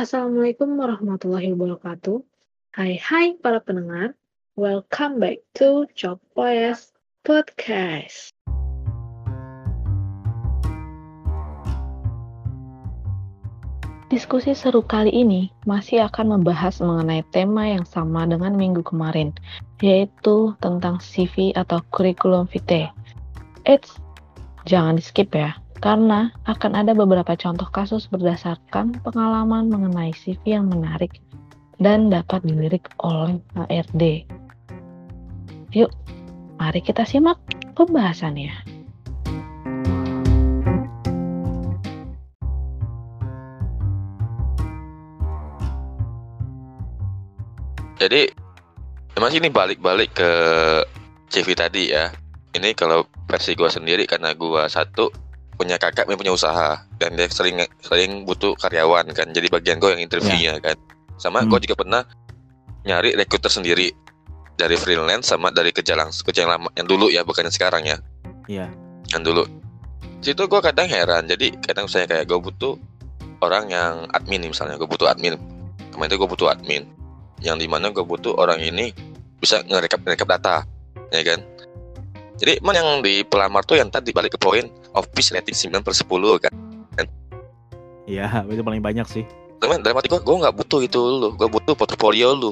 Assalamualaikum warahmatullahi wabarakatuh. Hai hai para pendengar, welcome back to Job Poes Podcast. Diskusi seru kali ini masih akan membahas mengenai tema yang sama dengan minggu kemarin, yaitu tentang CV atau kurikulum vitae. Eits, jangan di skip ya, karena akan ada beberapa contoh kasus berdasarkan pengalaman mengenai CV yang menarik dan dapat dilirik oleh HRD. Yuk, mari kita simak pembahasannya. Jadi, emang ini balik-balik ke CV tadi ya. Ini kalau versi gue sendiri karena gue satu punya kakak yang punya usaha dan dia sering sering butuh karyawan kan jadi bagian gue yang interviewnya yeah. kan sama hmm. gue juga pernah nyari rekruter sendiri dari freelance sama dari kerja langsung kerja yang lama yang dulu ya bukan yang sekarang ya iya yeah. yang dulu situ gue kadang heran jadi kadang saya kayak gue butuh orang yang admin misalnya gue butuh admin kemarin itu gue butuh admin yang di mana gue butuh orang ini bisa ngerekap ngerekap data ya kan jadi emang yang di pelamar tuh yang tadi balik ke poin office rating 9 per 10 kan. Iya, itu paling banyak sih. Temen, dalam hati gue, gue gak butuh itu lu. Gue butuh portfolio lu.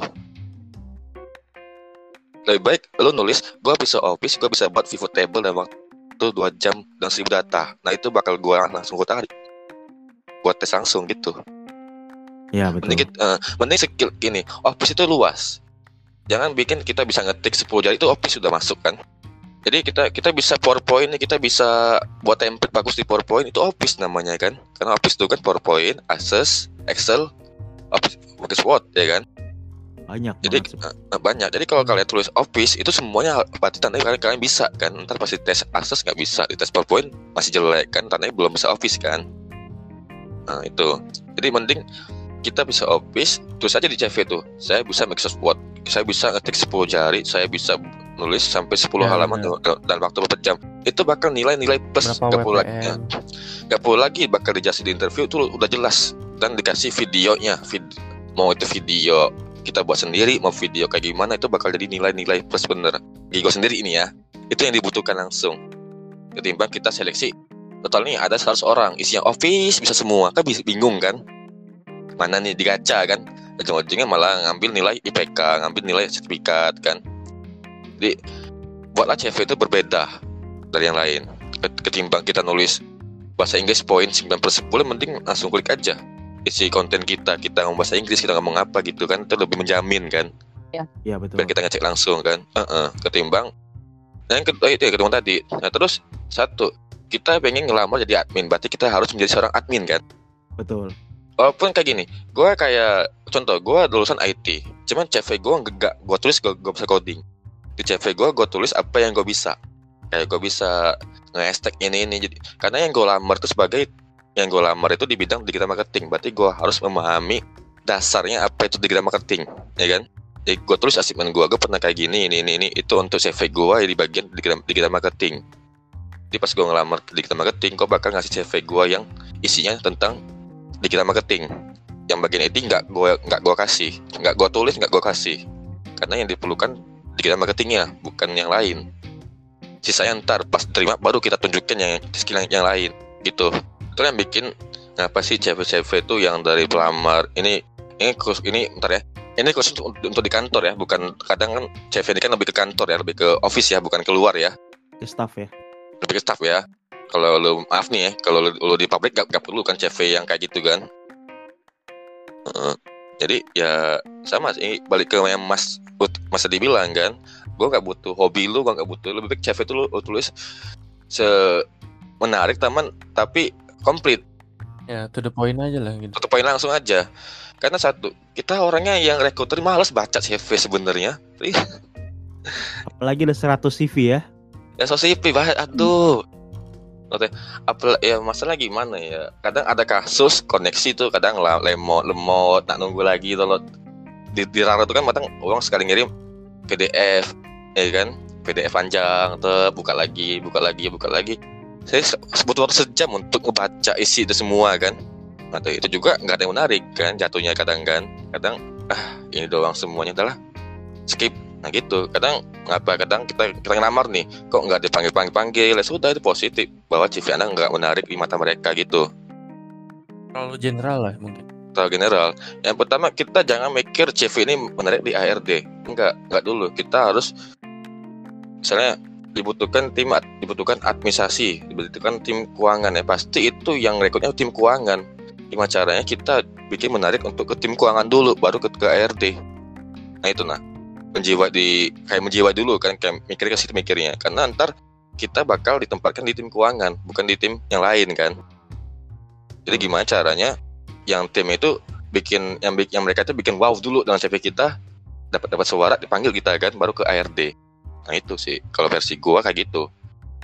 Lebih baik lu nulis, gue bisa office, gue bisa buat pivot table dalam waktu 2 jam dan 1000 data. Nah itu bakal gue langsung gue tarik. Buat tes langsung gitu. Iya betul. Mending, uh, mending skill gini, office itu luas. Jangan bikin kita bisa ngetik 10 jari itu office sudah masuk kan jadi kita kita bisa PowerPoint kita bisa buat template bagus di PowerPoint itu Office namanya kan. Karena Office itu kan PowerPoint, Access, Excel, Office, Office Word ya kan. Banyak. Jadi banget. Uh, banyak. Jadi kalau kalian tulis Office itu semuanya berarti tandanya kalian kalian bisa kan. Ntar pasti tes Access nggak bisa, di tes PowerPoint masih jelek kan. Tandanya belum bisa Office kan. Nah itu. Jadi mending kita bisa Office, terus aja di CV tuh. Saya bisa Microsoft Word, saya bisa ngetik 10 jari, saya bisa nulis sampai 10 ya, halaman ya. dalam waktu beberapa jam itu bakal nilai-nilai plus. Gak perlu lagi. Ya. gak perlu lagi bakal dijelasin di interview itu udah jelas. Dan dikasih videonya. Vid mau itu video kita buat sendiri mau video kayak gimana itu bakal jadi nilai-nilai plus bener. Gigo sendiri ini ya itu yang dibutuhkan langsung. Ketimbang kita seleksi totalnya ada 100 orang. Isinya office bisa semua. Kan bisa bingung kan? Mana nih digaca kan? Ujung-ujungnya malah ngambil nilai IPK ngambil nilai sertifikat kan jadi buatlah CV itu berbeda dari yang lain. Ketimbang kita nulis bahasa Inggris poin 9 per 10 mending langsung klik aja. Isi konten kita kita ngomong bahasa Inggris kita ngomong apa gitu kan itu lebih menjamin kan. Ya, ya betul. Biar kita ngecek langsung kan. Uh -uh. ketimbang yang kedua itu ya ketemu tadi. Nah terus satu kita pengen ngelamar jadi admin berarti kita harus menjadi seorang admin kan? Betul. Walaupun kayak gini gue kayak contoh gue lulusan IT cuman CV gue gak gue tulis gue, gue bisa coding di CV gue gue tulis apa yang gue bisa. Kayak gue bisa nge ini ini jadi karena yang gue lamar itu sebagai yang gue lamar itu di bidang digital marketing. Berarti gue harus memahami dasarnya apa itu digital marketing ya kan? Jadi gue tulis asesmen gue gue pernah kayak gini ini ini ini. Itu untuk CV gue ya di bagian digital, digital marketing. Jadi pas gue ngelamar digital marketing gue bakal ngasih CV gue yang isinya tentang digital marketing. Yang bagian itu nggak gue nggak gue kasih. Nggak gue tulis nggak gue kasih. Karena yang diperlukan digital marketingnya bukan yang lain. Sisanya ntar pas terima baru kita tunjukkan yang skill yang, yang lain. Gitu. Itu yang bikin apa sih CV-CV itu yang dari pelamar ini ini khusus ini ntar ya. Ini khusus untuk, untuk di kantor ya bukan kadang kan CV ini kan lebih ke kantor ya lebih ke office ya bukan keluar ya. Ke staff ya. Lebih ke staff ya. Kalau lu maaf nih ya kalau lu, lu di publik gak, gak perlu kan CV yang kayak gitu kan. Uh, jadi ya sama sih. Balik ke yang mas masa dibilang kan. Gue nggak butuh hobi lu gue nggak butuh lebih baik CV itu lu, lu tulis se menarik teman tapi komplit. Ya to the point aja lah gitu. To the point langsung aja. Karena satu kita orangnya yang rekruter malas baca CV sebenarnya. Apalagi ada 100 CV ya. Ya so CV bahas aduh Oke, apa ya masalah gimana ya? Kadang ada kasus koneksi tuh kadang lemot lemot nak nunggu lagi tuh di, di Rara tuh kan kadang orang sekali ngirim PDF ya kan? PDF panjang tuh buka lagi buka lagi buka lagi. Saya butuh waktu sejam untuk ngebaca isi itu semua kan? Atau itu juga nggak ada yang menarik kan? Jatuhnya kadang kan? Kadang ah ini doang semuanya adalah skip nah gitu. Kadang ngapa kadang kita kita ngelamar nih kok nggak dipanggil panggil panggil ya sudah itu positif. Bahwa CV anda nggak menarik di mata mereka gitu. Kalau general lah mungkin. Tahu general. Yang pertama kita jangan mikir CV ini menarik di ARD enggak enggak dulu. Kita harus misalnya dibutuhkan tim dibutuhkan administrasi dibutuhkan tim keuangan. Ya pasti itu yang rekrutnya tim keuangan. Gimana caranya kita bikin menarik untuk ke tim keuangan dulu baru ke, ke ARD nah itu nah menjiwa di kayak menjiwa dulu kan kayak mikir ke situ mikirnya. Karena ntar kita bakal ditempatkan di tim keuangan bukan di tim yang lain kan. Jadi gimana caranya yang tim itu bikin yang yang mereka itu bikin wow dulu dengan CV kita dapat dapat suara dipanggil kita kan baru ke ARD nah itu sih kalau versi gua kayak gitu.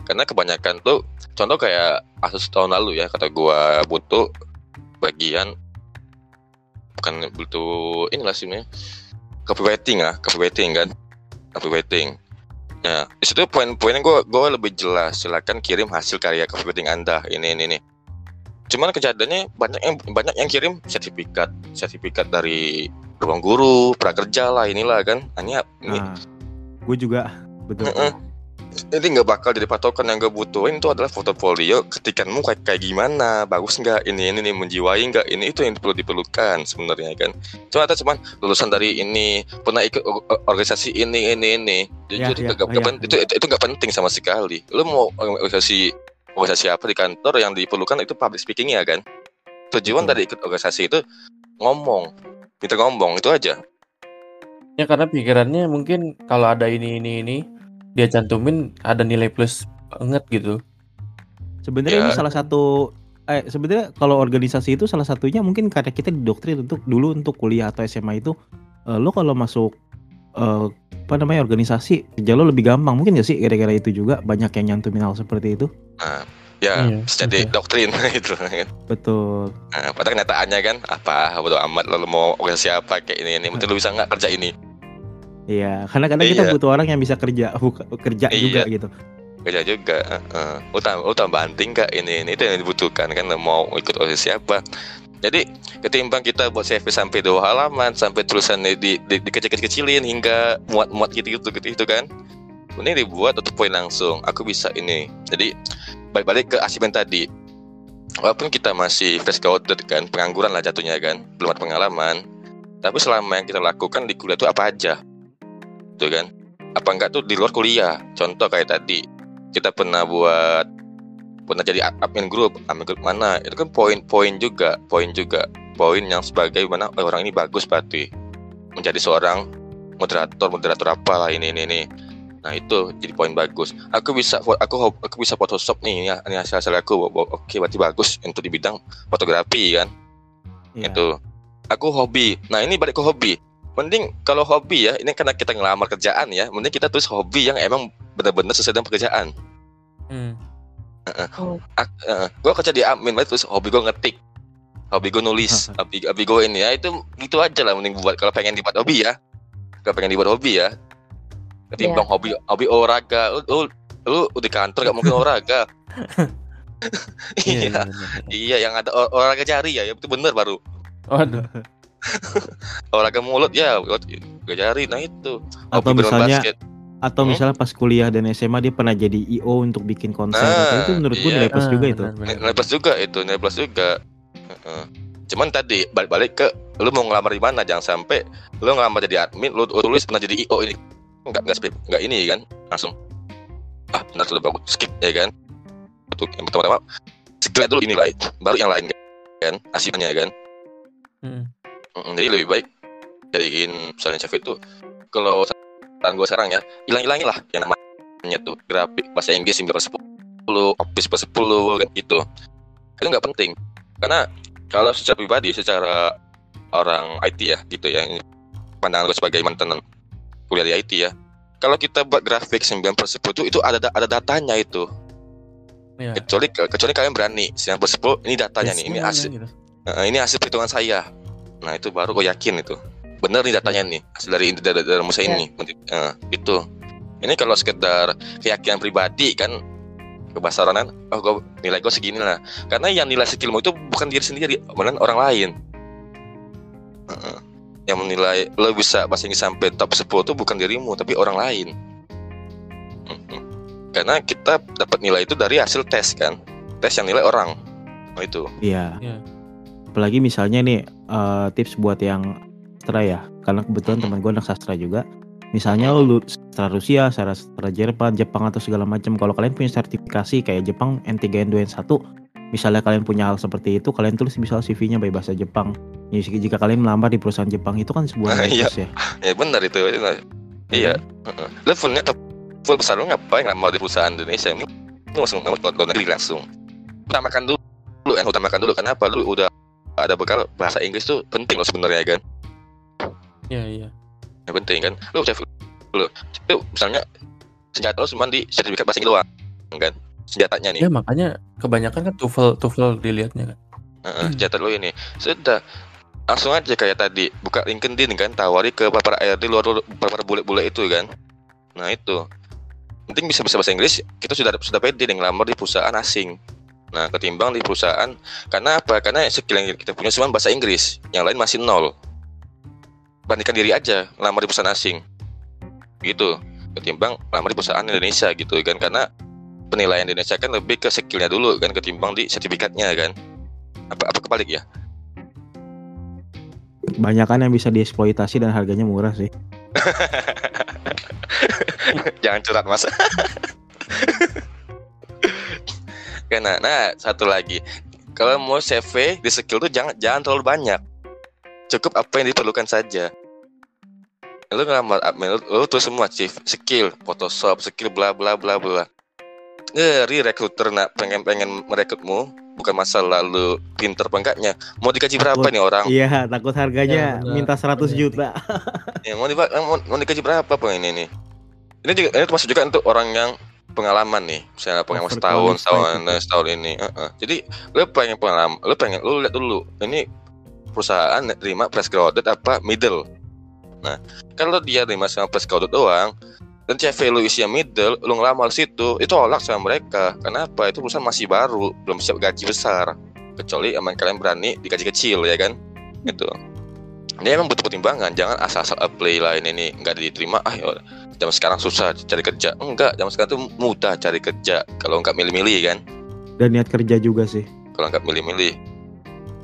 Karena kebanyakan tuh contoh kayak asus tahun lalu ya kata gua butuh bagian bukan butuh inilah sih copywriting lah copywriting kan. Copywriting ya di situ poin-poinnya gue gue lebih jelas. Silakan kirim hasil karya copywriting anda. Ini ini ini. Cuman kejadiannya banyak yang banyak yang kirim sertifikat. Sertifikat dari ruang guru prakerja lah inilah kan. Hanya ini Nah, gue juga betul. Mm-mm. Ini nggak bakal jadi patokan yang gue butuhin itu adalah portofolio ketikanmu kayak kayak gimana bagus nggak ini ini nih menjiwai nggak ini itu yang perlu diperlukan sebenarnya kan? Cuma atau cuman lulusan dari ini pernah ikut or- or- organisasi ini ini ini. Ya, jujur ya, itu nggak oh, ya. pen- itu itu itu nggak penting sama sekali. Lu mau organisasi organisasi apa di kantor yang diperlukan itu public speaking ya kan? Tujuan dari ikut organisasi itu ngomong pintar ngomong itu aja. Ya karena pikirannya mungkin kalau ada ini ini ini dia cantumin ada nilai plus banget gitu. Sebenarnya Ya. ini salah satu eh sebenarnya kalau organisasi itu salah satunya mungkin karena kita didoktrin untuk dulu untuk kuliah atau SMA itu eh, lo kalau masuk eh, apa namanya organisasi kerja lo lebih gampang mungkin gak sih kira-kira itu juga banyak yang nyantumin hal seperti itu ya Iya, jadi betul. doktrin itu kan betul Nah, padahal kenyataannya kan apa bodo amat lo mau organisasi apa kayak ini ini penting lu bisa nggak kerja ini iya karena kadang kita Iya. butuh orang yang bisa kerja buka- kerja Iya. juga gitu. Kerja juga uh, lu tambah lu tambah anting nggak? Ini ini itu yang dibutuhkan kan mau ikut organisasi apa jadi ketimbang kita buat CV sampai dua halaman sampai tulisannya di, di, dikecil-kecilin hingga muat-muat gitu gitu gitu, gitu kan? Ini dibuat untuk poin langsung aku bisa ini. Jadi balik-balik ke asimen tadi. Walaupun kita masih fresh graduate kan pengangguran lah jatuhnya kan belum ada pengalaman tapi selama yang kita lakukan di kuliah itu apa aja tuh kan. Apa enggak tuh di luar kuliah? Contoh kayak tadi kita pernah buat pernah jadi ad- admin grup. Admin grup mana? Itu kan poin-poin juga poin juga. Poin yang sebagai mana oh, orang ini bagus berarti. Menjadi seorang moderator moderator apalah ini ini ini. Nah itu jadi poin bagus. Aku bisa aku aku bisa Photoshop nih ya ini hasil hasil aku. Oke berarti bagus. Untuk di bidang fotografi kan. Iya. itu. Aku hobi. Nah ini balik ke hobi mending kalau hobi ya ini karena kita ngelamar kerjaan ya mending kita tulis hobi yang emang benar-benar sesuai dengan pekerjaan. Hmm. gue kerja di admin terus hobi gue ngetik. Hobi gue nulis hobi hobi gue ini ya itu gitu aja lah mending buat kalau pengen dibuat hobi ya. Kalau pengen dibuat hobi ya. Ketimbang hobi hobi olahraga lu, lu, lu di kantor gak mungkin olahraga. Iya, iya benar. iya. yang ada ol- olahraga jari ya itu bener baru. Waduh. olahraga mulut ya olahraga jari nah itu. Atau hobi misalnya basket. atau Hmm? misalnya pas kuliah dan SMA dia pernah jadi IO untuk bikin konser Nah, itu menurut gue iya. nilai plus Ah, juga itu. Benar. nilai plus juga itu nilai plus juga. Heeh. cuman tadi balik-balik ke lu mau ngelamar di mana? Jangan sampai lu ngelamar jadi admin lu, lu tulis pernah jadi io ini. Nggak nggak spek nggak ini kan? Langsung. Ah benar sudah bagus. Skip ya kan? Untuk yang pertama-tama segera dulu ini lain baru yang lain kan? Asipannya kan? Hmm. Jadi lebih baik jadiin misalnya CV itu kalau saran gue sekarang ya hilang-hilangin lah yang namanya tuh grafik bahasa Inggris 9 per 10 Office per 10 kan gitu itu nggak penting karena kalau secara pribadi secara orang IT ya gitu ya ini pandangan gue sebagai mantan kuliah di IT ya kalau kita buat grafik 9 per 10 itu, itu ada ada datanya itu Iya. kecuali kecuali kalian berani 9 per 10 ini datanya nih ini hasil gitu. Ini hasil perhitungan saya. Nah, itu baru gue yakin itu. Bener nih datanya nih, hasil dari dari, dari saya ini. Nah, itu. Ini kalau sekedar keyakinan pribadi kan kebasaran kan oh gue nilai gue segini lah karena yang nilai skillmu itu bukan diri sendiri malah orang lain Heeh. yang menilai lo bisa bahasa Inggris sampai top 10 itu bukan dirimu tapi orang lain karena kita dapat nilai itu dari hasil tes kan tes yang nilai orang oh itu Iya. Iya. Apalagi misalnya nih eh, tips buat yang sastra ya, karena kebetulan teman gue anak sastra juga. Misalnya lu sastra Rusia, sastra, sastra Jerman, Jepang atau segala macam. Kalau kalian punya sertifikasi kayak Jepang N3 N2 N1, misalnya kalian punya hal seperti itu, kalian tulis misal CV-nya by bahasa Jepang. Ya, Jika kalian melamar di perusahaan Jepang itu kan sebuah Ah, iya. ya. ya benar itu iya Heeh. levelnya full besar lu ngapain nggak mau di perusahaan Indonesia lu lu langsung ke luar negeri langsung utamakan dulu lu kan utamakan dulu kenapa lu udah ada bekal bahasa Inggris tuh penting loh sebenarnya kan? Iya, iya. yang penting kan? Lu cek dulu lu misalnya senjata lu cuma di sertifikat bahasa Inggris doang kan? Senjatanya nih. Ya makanya kebanyakan kan TOEFL TOEFL dilihatnya kan. Heeh, senjata lu ini. Sudah langsung aja kayak tadi buka LinkedIn kan? Tawari ke para ARD luar para bule-bule itu kan? Nah itu. Penting bisa bisa bahasa Inggris kita sudah sudah pede nih ngelamar di perusahaan asing nah ketimbang di perusahaan karena apa? Karena skill yang kita punya cuma bahasa Inggris yang lain masih nol. Bandingkan diri aja ngelamar di perusahaan asing. Gitu. Ketimbang ngelamar di perusahaan Indonesia gitu kan karena penilaian Indonesia kan lebih ke skillnya dulu kan ketimbang di sertifikatnya kan. Apa apa kebalik ya? Banyakan yang bisa dieksploitasi dan harganya murah sih. jangan curhat mas karena nah satu lagi kalau mau CV di skill tuh jangan jangan terlalu banyak cukup apa yang diperlukan saja lu ngelamar admin lu, lu tuh semua chief skill Photoshop skill bla bla bla bla ngeri rekruter nak pengen pengen merekrutmu bukan masalah lu pinter apa enggaknya mau dikaji berapa Takut. nih orang Iya, takut harganya Iya, benar. minta 100 Benar. juta. ya, mau, diba- mau, mau dikaji berapa apa ini nih ini juga ini termasuk juga untuk orang yang pengalaman nih misalnya pengalaman setahun Overqualified setahun gitu. nah, setahun ini Heeh. jadi lu pengen pengalaman lu pengen lu lihat dulu ini perusahaan terima fresh graduate apa middle? Nah kalau dia terima sama fresh graduate doang dan CV lu isinya middle lu ngelamar situ itu tolak sama mereka. Kenapa? Itu perusahaan masih baru belum siap gaji besar. Kecuali emang kalian berani digaji kecil ya kan? Itu ini emang butuh pertimbangan jangan asal-asal apply lain ini nggak diterima ah ya zaman sekarang susah cari kerja. Enggak zaman sekarang tuh mudah cari kerja kalau nggak milih-milih kan? Dan niat kerja juga sih. kalau nggak milih-milih.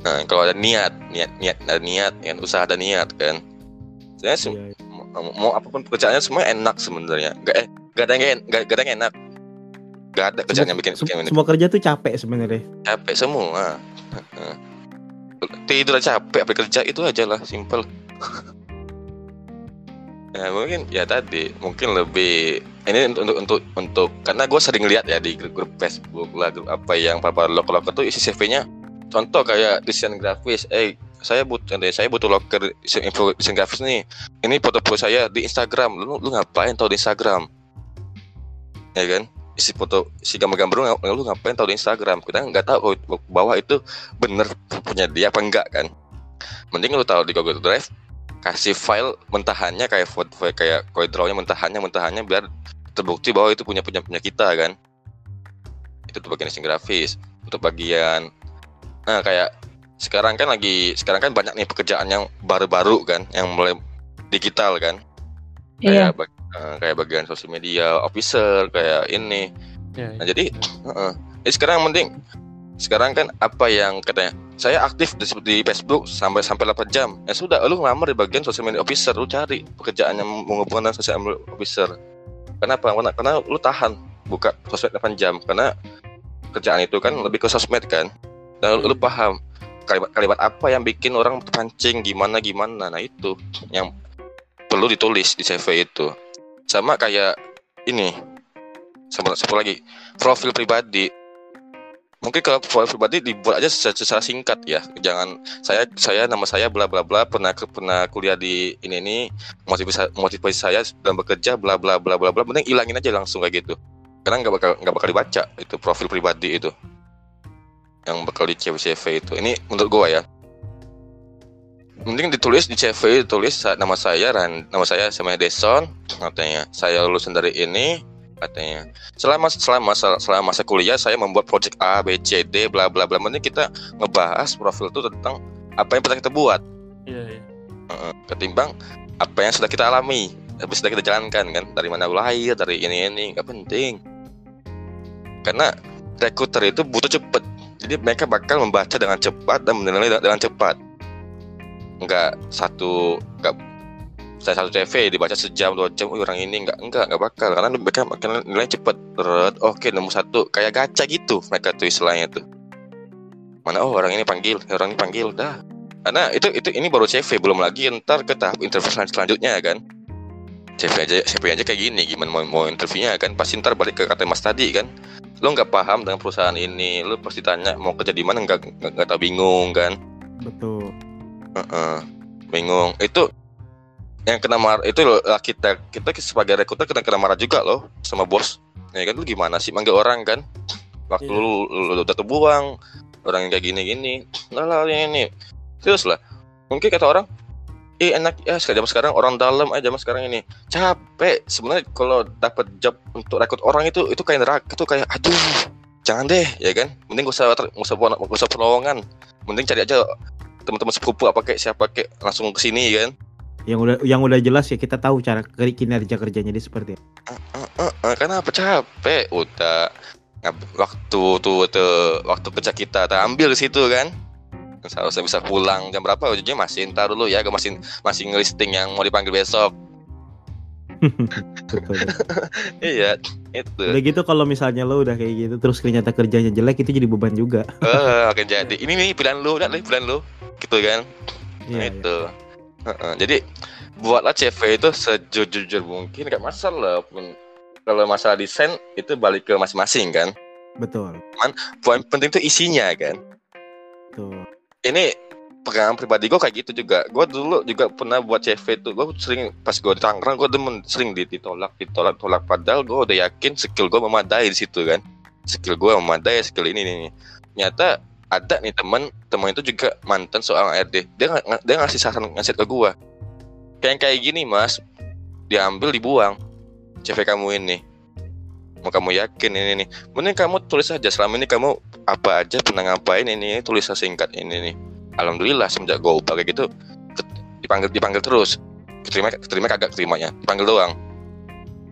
Nah kalau ada niat niat niat ada niat kan usaha ada niat kan? Saya sem- Iya. mau, mau apa pun pekerjaannya semua enak sebenarnya. Nggak eh nggak ada yang en- nggak nggak ada yang enak. Nggak ada kerjaan yang bikin, Sem- bikin semua kerja tuh capek sebenarnya. capek semua. Tidur capek apa kerja itu aja lah simple ya mungkin ya tadi mungkin lebih ini untuk untuk untuk, untuk karena gue sering lihat ya di grup, grup Facebook lah grup apa yang para loker loker tuh isi CV-nya contoh kayak desain grafis eh saya butuh saya butuh loker info desain grafis nih. Ini foto-foto saya di Instagram. Lu lu ngapain tahu di Instagram? Ya kan? Isi foto isi gambar-gambar lu, lu ngapain tahu di Instagram? Kita nggak tahu bawah itu bener punya dia apa enggak kan? Mending lu tahu di Google Drive kasih file mentahannya kayak foto kayak CorelDRAW-nya mentahannya mentahannya biar terbukti bahwa itu punya punya punya kita kan itu tuh bagian desain grafis untuk bagian nah kayak sekarang kan lagi sekarang kan banyak nih pekerjaan yang baru-baru kan yang mulai digital kan Iya. kayak bag- eh, kayak bagian sosial media officer kayak ini Ya, Nah jadi, heeh. Jadi sekarang yang penting sekarang kan apa yang katanya saya aktif di, di Facebook sampai sampai 8 jam. Ya sudah, lu ngelamar di bagian social media officer, lu cari pekerjaan yang menghubungkan dengan social media officer. Kenapa? Karena, karena lu tahan buka sosmed 8 jam karena kerjaan itu kan lebih ke sosmed kan. Dan lu, lu paham kalimat-kalimat apa yang bikin orang terpancing gimana gimana. Nah itu yang perlu ditulis di CV itu. Sama kayak ini sama satu lagi profil pribadi mungkin kalau profil pribadi dibuat aja secara, secara singkat ya. Jangan saya saya nama saya bla bla bla pernah pernah kuliah di ini ini motivasi motivasi saya dalam bekerja bla bla bla bla bla mending ilangin aja langsung kayak gitu. Karena nggak bakal nggak bakal dibaca itu profil pribadi itu. Yang bakal di CV itu. Ini menurut gua ya. Mending ditulis di CV ditulis nama saya Ran nama saya sama Deson katanya. Saya lulusan dari ini katanya. Selama selama selama masa kuliah saya membuat project A B C D bla bla bla. Mending kita ngebahas profil itu tentang apa yang pernah kita buat. Iya, iya. Heeh, ketimbang apa yang sudah kita alami habis sudah kita jalankan kan? Dari mana lahir dari ini ini nggak penting. Karena rekruter itu butuh cepet. Jadi mereka bakal membaca dengan cepat dan menilai dengan cepat. Nggak satu nggak saya satu CV dibaca sejam dua jam oh, orang ini nggak nggak nggak bakal. Karena mereka makin nilai cepet. Teret, oke nomor satu kayak gacha gitu mereka tuh istilahnya tuh. Mana oh orang ini panggil orang ini panggil dah. Karena itu itu ini baru CV belum lagi ntar ke tahap interview selan- selanjutnya kan. CV aja CV aja kayak gini gimana mau, mau interviewnya kan. Pasti ntar balik ke kata mas tadi kan. Lo nggak paham dengan perusahaan ini lo pasti tanya mau kerja di mana nggak nggak tahu bingung kan. Betul. Heeh. bingung. Itu yang kena marah itu loh lah kita kita sebagai rekruter kena kena marah juga loh sama bos. Ya kan lu gimana sih manggil orang kan? Waktu Iya. lu, lu, lu udah terbuang orang yang kayak gini gini lah lah ini, ini. Terus lah mungkin kata orang eh enak ya sekarang sekarang orang dalam aja zaman sekarang ini. Capek. Sebenarnya kalau dapat job untuk rekrut orang itu itu kayak neraka itu kayak aduh jangan deh ya kan? Mending gak usah gak usah gak usah perlowongan mending cari aja teman-teman sepupu apa kayak siapa kayak langsung ke sini kan Yang udah yang udah jelas ya kita tahu cara kinerja kerjanya dia seperti apa. Karena apa capek? Udah waktu tuh tuh waktu kerja kita tak ambil di situ kan? Seharusnya bisa pulang. Jam berapa? Ujungnya masih ntar dulu ya masih masih ngelisting yang mau dipanggil besok. Iya itu. Udah gitu kalau misalnya lo udah kayak gitu terus ternyata kerjanya jelek itu jadi beban juga. eh akan jadi. Ini nih pilihan lu udah pilihan lu. Gitu kan? Iya. Nah, iya. Itu Heeh, jadi buatlah CV itu sejujur mungkin gak masalah pun kalau masalah desain itu balik ke masing-masing kan? Betul. poin penting itu isinya kan? Betul. ini pengalaman pribadi gue kayak gitu juga. Gue dulu juga pernah buat CV tuh gue sering pas gue di Tangerang gue demen sering di- ditolak ditolak tolak. Padahal gue udah yakin skill gue memadai di situ kan? Skill gue memadai skill ini nih nyata ada nih teman teman itu juga mantan soal ARD dia dia ngasih saran ngasih ke gue kayak kayak gini mas. Diambil dibuang. CV kamu ini. Mau kamu yakin ini nih? Mending kamu tulis aja selama ini kamu apa aja pernah ngapain ini tulis singkat ini nih. Alhamdulillah semenjak gue ubah kayak gitu dipanggil dipanggil terus. Keterima keterima kagak keterimanya. Dipanggil doang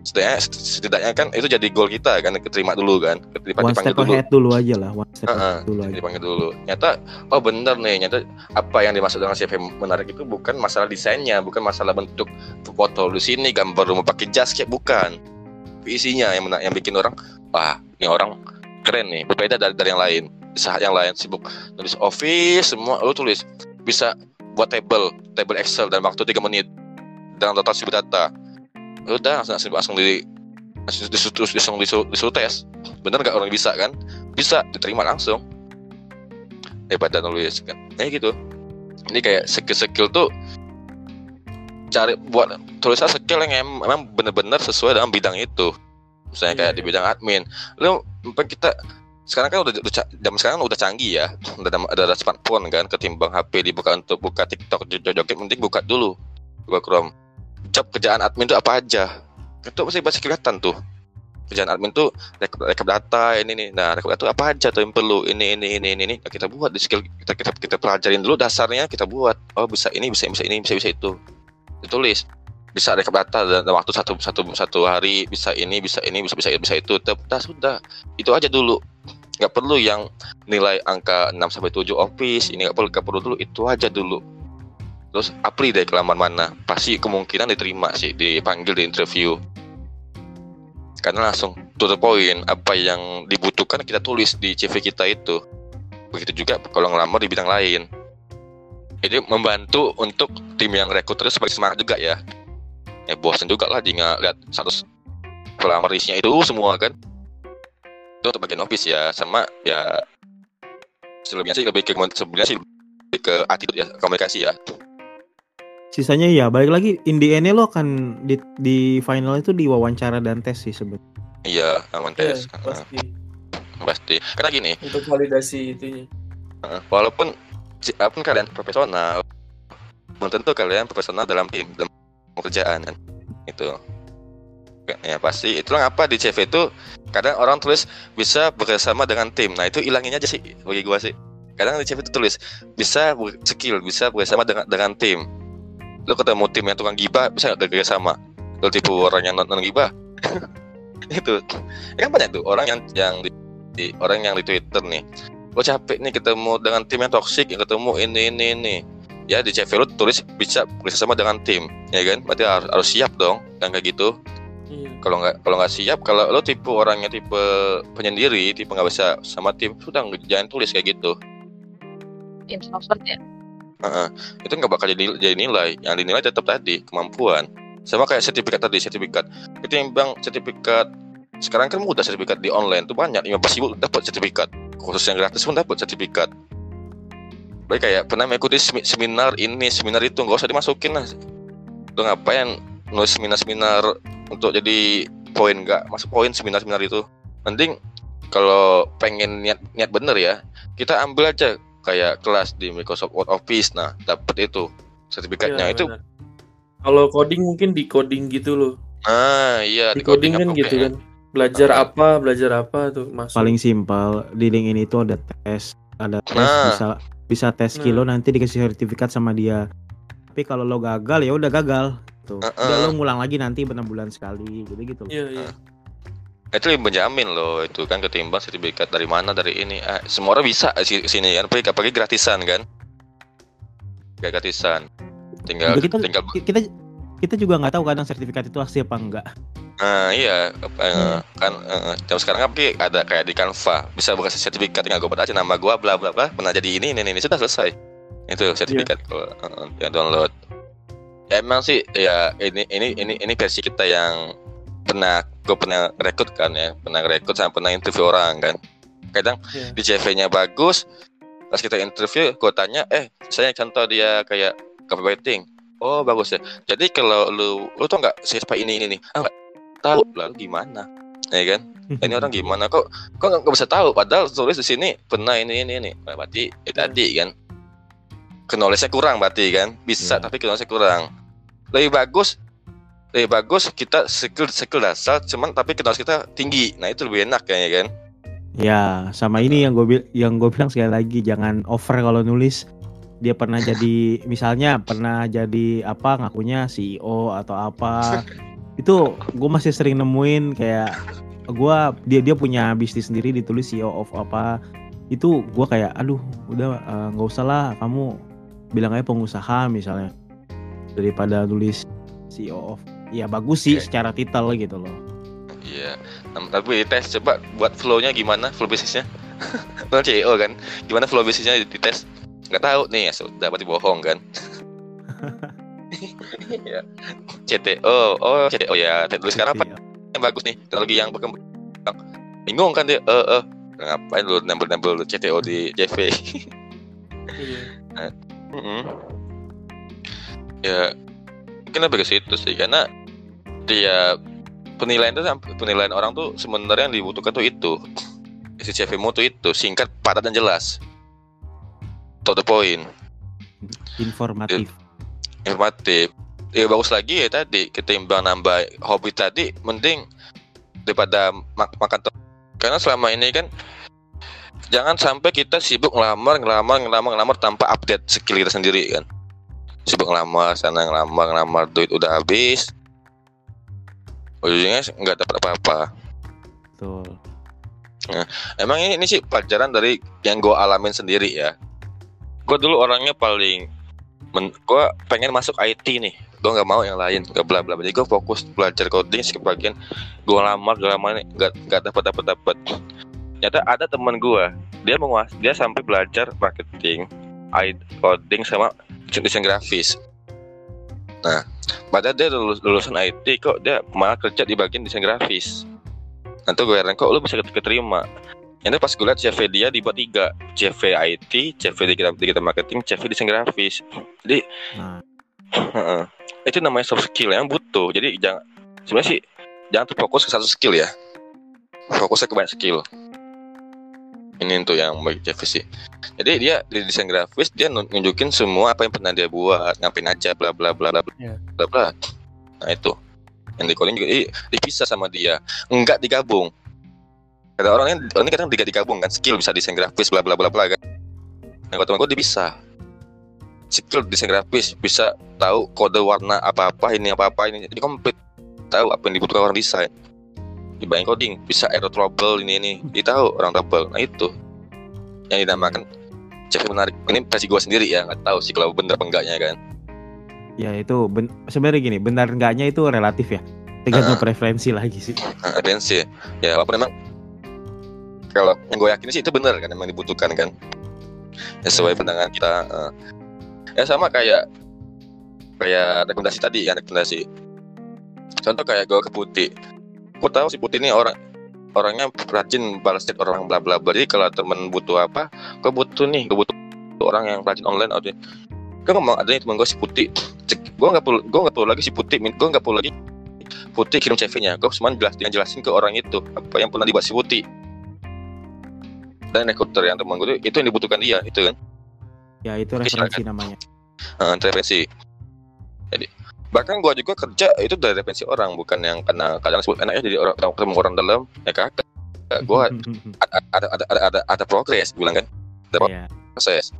setidaknya setidaknya kan itu jadi goal kita kan keterima dulu kan keterima One dipanggil step dulu. dulu aja lah. One step ahead dulu aja. dipanggil dulu. Nyata oh bener nih nyata apa yang dimaksud dengan CV menarik itu bukan masalah desainnya bukan masalah bentuk foto di sini gambar rumah pakai jas kayak bukan. Isinya yang mena- yang bikin orang wah ini orang keren nih. Berbeda dari, dari yang lain. Saat yang lain sibuk nulis office semua lu tulis. Bisa buat table table Excel dalam waktu 3 menit. Dengan rotasi data udah langsung langsung, langsung di langsung disuruh disuruh, disuruh, disuruh tes bener nggak orang bisa kan? Bisa diterima langsung. Daripada nulis kan? Kayak gitu. Ini kayak skill-skill tuh cari buat tulisan skill yang em- emang bener-bener sesuai dengan bidang itu. Misalnya kayak Iya. di bidang admin. Lu kita sekarang kan udah, udah zaman sekarang udah canggih ya. Udah ada, ada, smartphone kan? Ketimbang HP dibuka untuk buka TikTok joget-joget mending buka dulu. Buka Chrome job kerjaan admin itu apa aja? Itu pasti pasti kelihatan tuh. Kerjaan admin tuh rekap, rekap data ini nih nah rekap data apa aja tuh yang perlu ini ini ini ini. Nah, kita buat di skill kita kita kita pelajarin dulu dasarnya kita buat. Oh bisa ini bisa bisa ini bisa bisa itu. Ditulis. Bisa rekap data dalam waktu satu satu satu hari bisa ini bisa ini bisa bisa bisa itu. Dah sudah. Itu aja dulu. Nggak perlu yang nilai angka 6 sampai 7 office ini nggak perlu nggak perlu dulu. Itu aja dulu terus apply deh ke lamar mana? Pasti kemungkinan diterima sih dipanggil di interview karena langsung to the point apa yang dibutuhkan kita tulis di CV kita itu. Begitu juga kalau ngelamar di bidang lain. Jadi membantu untuk tim yang rekrut terus sebagai semangat juga ya. Ya bosan juga lah di lihat satu pelamar isinya itu semua kan. Itu untuk bagian office ya sama ya selebihnya sih lebih ke sebenarnya sih lebih ke attitude ya komunikasi ya Sisanya ya balik lagi in the end lo akan di, di final itu di wawancara dan tes sih sebetulnya. iya aman Iya, tes Heeh, pasti. Pasti. Karena gini untuk validasi itunya. Heeh, walaupun siapa pun kalian profesional belum tentu kalian profesional dalam tim dalam pekerjaan kan? Itu ya pasti. Itulah ngapa di CV itu kadang orang tulis bisa bekerjasama dengan tim. Nah itu ilangin aja sih bagi gua sih. Kadang di CV itu tulis bisa skill bisa bekerjasama dengan dengan tim lu ketemu tim yang tukang gibah bisa nggak bekerja sama? Lu tipu orang yang non gibah? Itu. Ya kan banyak tuh orang yang yang di, di- orang yang di Twitter nih. Lo capek nih ketemu dengan tim yang toksik yang ketemu ini ini ini. Ya di CV lu tulis bisa bekerjasama dengan tim ya kan? Berarti harus, harus siap dong yang kayak gitu. Iya. kalau nggak kalau nggak siap kalau lo tipe orangnya tipe penyendiri tipe nggak bisa sama tim sudah jangan tulis kayak gitu. Introvert ya. Heeh. itu nggak bakal jadi jadi nilai. Yang dinilai tetap tadi kemampuan. Sama kayak sertifikat tadi sertifikat. Ketimbang sertifikat sekarang kan mudah sertifikat di online tuh banyak. 15 ribu dapat sertifikat. Khusus yang gratis pun dapat sertifikat. Baik kayak pernah mengikuti semi- seminar ini seminar itu nggak usah dimasukin lah. Lu ngapain nulis seminar-seminar untuk jadi poin nggak masuk poin seminar-seminar itu. Mending kalau pengen niat niat bener ya kita ambil aja kayak kelas di Microsoft Word Office nah dapat itu sertifikatnya Iya, itu. Kalau coding mungkin di coding gitu loh. ah iya Di coding kan gitu kan. Belajar Ah. apa, belajar apa tuh masuk. paling simpel di link ini tuh ada tes ada tes Nah. bisa bisa tes Nah. kilo nanti dikasih sertifikat sama dia tapi kalau lo gagal ya udah gagal tuh Uh-uh. udah lo ngulang lagi nanti benar bulan sekali gitu gitu Iya, iya. Itu lebih menjamin loh itu kan ketimbang sertifikat dari mana dari ini. Ah, semua orang bisa sini kan? Apalagi, apalagi gratisan kan? Kayak gratisan. Tinggal Udah kita tinggal kita kita juga nggak tahu kadang sertifikat itu asli apa enggak. Nah iya eh, kan eh, jam sekarang kan ada kayak di Canva. Bisa buka sertifikat tinggal gue aja nama gue bla bla bla. Pernah jadi ini ini ini sudah selesai. Itu sertifikat kalau eh, yang download. Ya, emang sih ya ini ini ini ini versi kita yang pernah gue pernah rekrut kan ya pernah rekrut sama pernah interview orang kan. Kadang Iya. di CV-nya bagus pas kita interview gue tanya eh saya contoh dia kayak copywriting oh bagus ya. Jadi kalau lu lu tau nggak siapa ini ini nih ah, tahu. Lalu gimana? Ya kan? Ini orang gimana kok? Kok nggak bisa tahu? Padahal tulis di sini pernah ini ini ini. Nah, berarti ya tadi kan knowledge-nya kurang berarti kan? Bisa Iya. tapi knowledge-nya kurang. Lebih bagus lebih bagus kita skill skill dasar cuman tapi knowledge kita tinggi. Nah itu lebih enak kayaknya kan? Ya sama ini yang gue yang gue bilang sekali lagi jangan over kalau nulis. Dia pernah jadi misalnya pernah jadi apa ngakunya CEO atau apa. Itu gue masih sering nemuin kayak gua dia dia punya bisnis sendiri ditulis CEO of apa. Itu gua kayak aduh udah eh, nggak usah lah kamu bilang aja pengusaha misalnya daripada nulis CEO of ya bagus sih Oke. secara titel gitu loh Iya, Nah, tapi tes coba buat flow-nya gimana, flow bisnisnya. Lo CEO kan, gimana flow bisnisnya di tes? Nggak tahu nih, ya sudah berarti bohong kan. Iya. CTO, oh CTO ya, tulis sekarang apa yang bagus nih, teknologi yang berkembang. Bingung kan dia, eh eh ngapain lu nempel-nempel CTO di CV? Iya. Mm-mm. Ya, mungkin lebih ke situ sih, karena dia penilaian itu penilaian orang tuh sebenarnya yang dibutuhkan tuh itu isi CV-mu tuh itu singkat, padat dan jelas. To the point, informatif informatif. Ya bagus lagi ya tadi ketimbang nambah hobi tadi, mending daripada mak- makan karena selama ini kan jangan sampai kita sibuk ngelamar, ngelamar, ngelamar, ngelamar tanpa update skill kita sendiri kan. Sibuk ngelamar, sana ngelamar, ngelamar, duit udah habis. Ujungnya nggak dapat apa-apa. betul Emang ini, ini sih pelajaran dari yang gue alamin sendiri ya. Gue dulu orangnya paling, men, gue pengen masuk IT nih. Gue nggak mau yang lain, nggak bla bla. Jadi gue fokus belajar coding skip bagian. Gue lamar, gue lamar, nggak nggak dapat dapat dapat. Ternyata ada teman gue, dia menguas, dia sampai belajar marketing, IT, coding sama desain grafis. Nah, padahal dia lulus, lulusan IT kok dia malah kerja di bagian desain grafis. Nanti gue heran kok lu bisa keterima. Ini pas gue liat CV dia dibuat tiga. CV IT, CV digital, digital marketing, CV desain grafis. Jadi nah. heeh, Itu namanya soft skill yang butuh. Jadi jangan Sebenarnya sih Jangan terfokus ke satu skill ya. Fokusnya ke banyak skill Ini tuh yang bagi CV sih. Jadi dia di desain grafis Dia nun- nunjukin semua apa yang pernah dia buat Ngapain aja bla bla bla bla bla Iya. bla bla. Nah itu. Yang di calling juga eh, dipisah sama dia. Enggak digabung. Kata orangnya ini kadang tidak digabung kan skill bisa desain grafis bla bla bla bla kan. Nah kalau temen gue dipisah. Skill desain grafis bisa tahu kode warna apa apa ini apa apa ini. Jadi komplit tahu apa yang dibutuhkan orang desain di buying coding bisa error trouble ini ini. Dia tahu orang trouble. Nah itu yang dinamakan cek menarik. Ini versi gue sendiri ya nggak tahu sih kalau bener apa enggaknya kan? Ya itu ben- sebenarnya gini, benar enggaknya itu relatif ya. Tergantung Heeh. preferensi lagi sih. Nah, atensi ya walaupun memang kalau yang gue yakin sih itu benar kan memang dibutuhkan kan. Ya, sesuai pandangan kita eh. ya sama kayak kayak rekomendasi tadi ya rekomendasi. Contoh kayak gue ke Putih gue tahu si Putih ini orang orangnya rajin balas chat orang bla bla bla jadi kalau temen butuh apa gue butuh nih gue butuh orang yang rajin online atau gue ngomong ada nih temen gue si Putih gue nggak perlu gue nggak perlu lagi si Putih gue nggak perlu lagi Putih kirim CV-nya, gue cuma jelas, jelasin ke orang itu apa yang pernah dibuat si Putih. Dan rekruter yang teman gue itu, itu yang dibutuhkan dia, itu kan, Ya itu referensi namanya. uh, referensi. Bahkan gue juga kerja itu dari referensi orang, bukan yang karena kadang sebut enaknya jadi orang ketemu orang dalam, ya kagak. Gue ada ada ada ada ada, ada progres, bilang kan, ada ya. proses.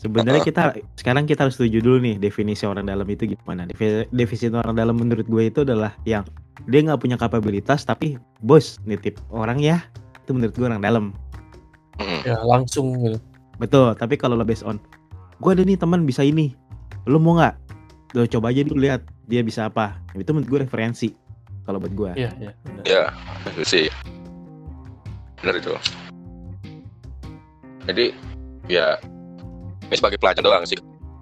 Sebenarnya kita sekarang kita harus setuju dulu nih definisi orang dalam itu gimana. Defi- Definisi orang dalam menurut gue itu adalah yang dia nggak punya kapabilitas tapi bos nitip orang ya itu menurut gue orang dalam. Mm. Ya langsung gitu. Betul. Tapi kalau lo based on gue ada nih teman bisa ini, lo mau nggak? Lo coba aja dulu lihat dia bisa apa. Itu menurut gue referensi kalau buat gue. Iya, iya. Ya, itu sih. Benar itu. Jadi, ya ini sebagai pelajaran doang sih.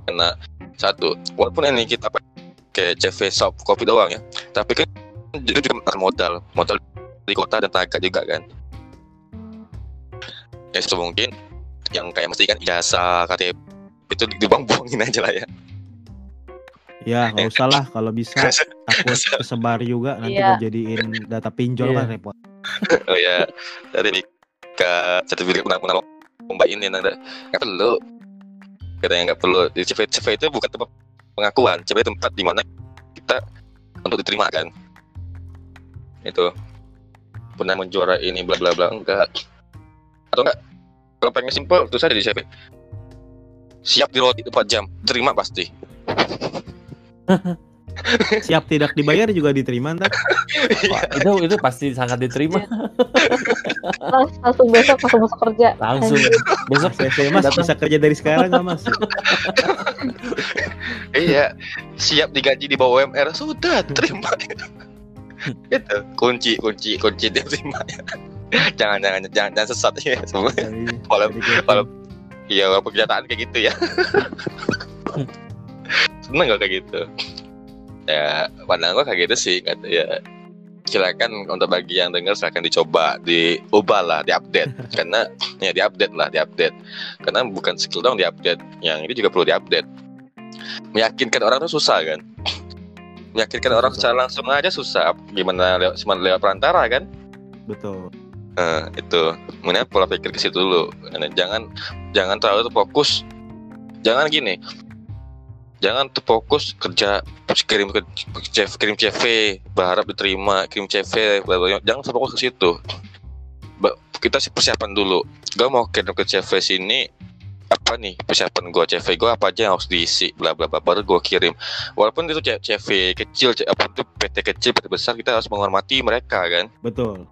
Karena satu, walaupun ini kita pakai CV soft copy doang ya, tapi kan itu juga makan modal, modal di kota dan tenaga juga kan. Ya sebisa mungkin yang kayak mesti kan ijazah, KTP itu dibuang-buangin aja lah ya. Ya nggak usah lah. Kalau bisa takut kesebar juga. Nanti Iya. gue jadiin data pinjol Iya. kan repot. oh ya, dari ke sertifikat menang-menang lomba ini nanda nggak perlu. Katanya nggak perlu. Di CV CV itu bukan tempat pengakuan. CV itu tempat di mana kita untuk diterima kan? Itu. Pernah menjuara ini bla bla bla. Enggak atau enggak kalau pengen simpel terus ada di CV siap di roti 4 jam. Terima pasti Siap tidak dibayar juga diterima ntar. Wah, itu itu pasti sangat diterima. Lang- langsung besok langsung masuk kerja. langsung. Besok Saya mas datang. bisa kerja dari sekarang nggak mas? iya. Siap digaji di bawah UMR sudah terima. Itu kunci kunci kunci diterima. Jangan jangan jangan jangan sesat ya. Semua Walau- walau- iya walaupun kenyataan kayak gitu ya seneng gak kayak gitu. Ya pandangan gua kayak gitu sih. Kata ya silakan untuk bagi yang dengar silakan dicoba diubah lah diupdate. Karena ya diupdate lah diupdate. Karena bukan skill dong diupdate yang ini juga perlu diupdate. Meyakinkan orang tuh susah kan? Meyakinkan orang secara langsung aja susah. Gimana lewat cuma lewat perantara kan? Betul. Nah, itu. Kemudian pola pikir ke situ dulu. Jangan jangan terlalu fokus. Jangan gini jangan tuh fokus kerja kirim ke CV, kirim CV berharap diterima kirim CV jangan fokus ke situ kita sih persiapan dulu gue mau kirim ke CV sini apa nih persiapan gue CV gue apa aja yang harus diisi bla bla bla baru gue kirim walaupun itu CV kecil apa itu PT kecil PT besar kita harus menghormati mereka kan Betul.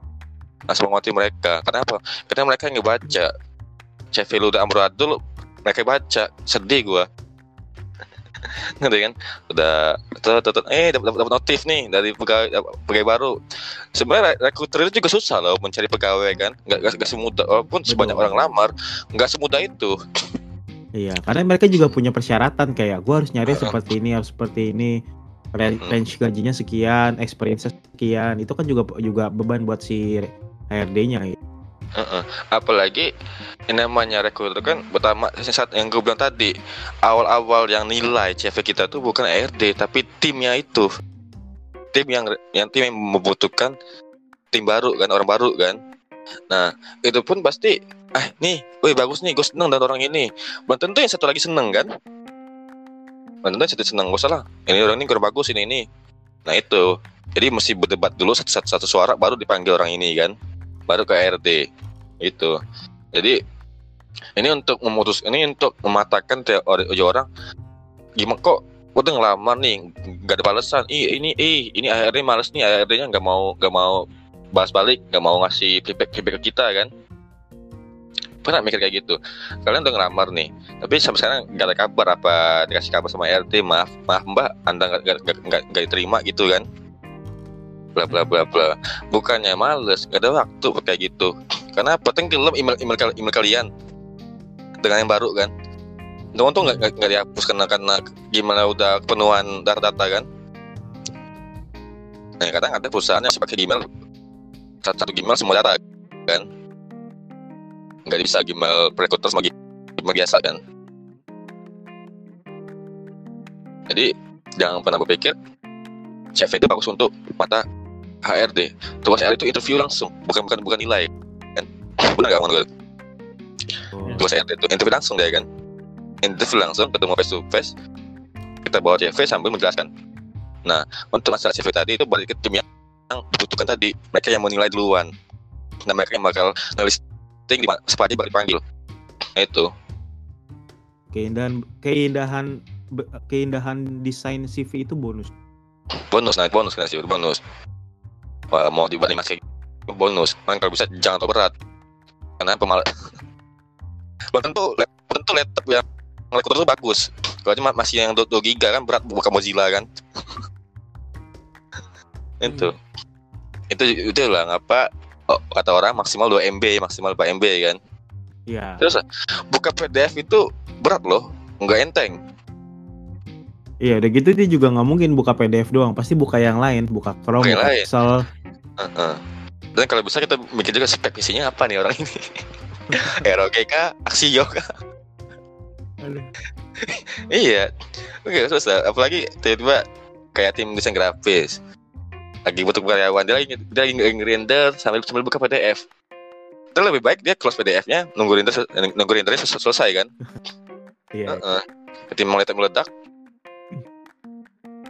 harus menghormati mereka. Kenapa? Karena mereka yang ngebaca. CV lu udah amburadul, mereka baca. Sedih gua. Ngerti kan? Udah tut, eh dapat dapat notif nih dari pegawai pegawai baru. Sebenarnya rekruter itu juga susah loh mencari pegawai kan. Nggak nggak, nggak semudah walaupun Betul. sebanyak orang lamar, nggak semudah itu. Iya, karena mereka juga punya persyaratan kayak gue harus nyari seperti ini, harus seperti ini. Range gajinya sekian, experience sekian. Itu kan juga juga beban buat si HRD-nya. Heeh. Apalagi yang namanya rekruter kan pertama saat yang gue bilang tadi awal-awal yang nilai CV kita tuh bukan ARD tapi timnya itu tim yang yang tim yang membutuhkan tim baru kan orang baru kan nah itu pun pasti ah nih woi bagus nih gue seneng dan orang ini belum tentu yang satu lagi seneng kan belum tentu yang satu seneng gue salah ini orang ini kurang bagus ini ini nah itu Jadi mesti berdebat dulu satu, satu, suara baru dipanggil orang ini kan. Baru ke RT. Itu. Jadi ini untuk memutus ini untuk mematakan teori orang gimana kok? Udah ngelamar nih nggak ada balasan. Ih ini ih ini akhirnya males nih akhirnya nggak mau nggak mau balas balik nggak mau ngasih feedback feedback ke kita kan? Pernah mikir kayak gitu. Kalian udah ngelamar nih tapi sampai sekarang nggak ada kabar apa dikasih kabar sama RT maaf maaf mbak anda nggak diterima gitu kan? Bla bla bla bla. Bukannya males nggak ada waktu kayak gitu karena tenggelam email email, email kalian. Dengan yang baru kan. Untung nggak nggak dihapus karena karena gimana udah penuhan data-data kan. Nah kadang ada perusahaan yang pakai Gmail. Satu, satu Gmail semua data kan. Nggak bisa Gmail recruiter sama Gmail biasa kan. Jadi jangan pernah berpikir CV itu bagus untuk mata HRD tugas HRD itu interview langsung bukan bukan bukan nilai benar nggak menurut tugas HRD itu interview langsung deh kan. Interview langsung ketemu face to face kita bawa CV sambil menjelaskan. Nah untuk masalah CV tadi itu balik ke tim yang dibutuhkan tadi. Mereka yang menilai duluan. Nah mereka yang bakal nulis ting di sepadi baru dipanggil. Nah, itu. Keindahan keindahan keindahan desain CV itu bonus. bonus nah bonus kan sih bonus. Wah, mau dibanding masih bonus. Kan kalau bisa jangan terlalu berat karena pemal belum tentu belum tentu laptop yang laptop itu bagus. Kalau cuma masih yang 2 giga kan berat bukan Mozilla kan. Itu. Itu itu lah ngapa oh, kata orang maksimal 2 MB maksimal 4 MB kan. Iya. terus buka PDF itu berat loh nggak enteng. Iya, udah gitu dia juga nggak mungkin buka PDF doang, pasti buka yang lain, buka Chrome, Buka yang buka lain. Dan kalau bisa kita mikir juga spek isinya apa nih orang ini. ROG kah? Axio kah? Iya. Oke terus apalagi tiba-tiba kayak tim desain grafis. Lagi butuh karyawan dia lagi dia lagi nge-render sambil sambil buka PDF itu lebih baik dia close PDF-nya nunggu render nunggu rendernya sel- selesai kan? Iya. Heeh. ketimbang meledak. Meledak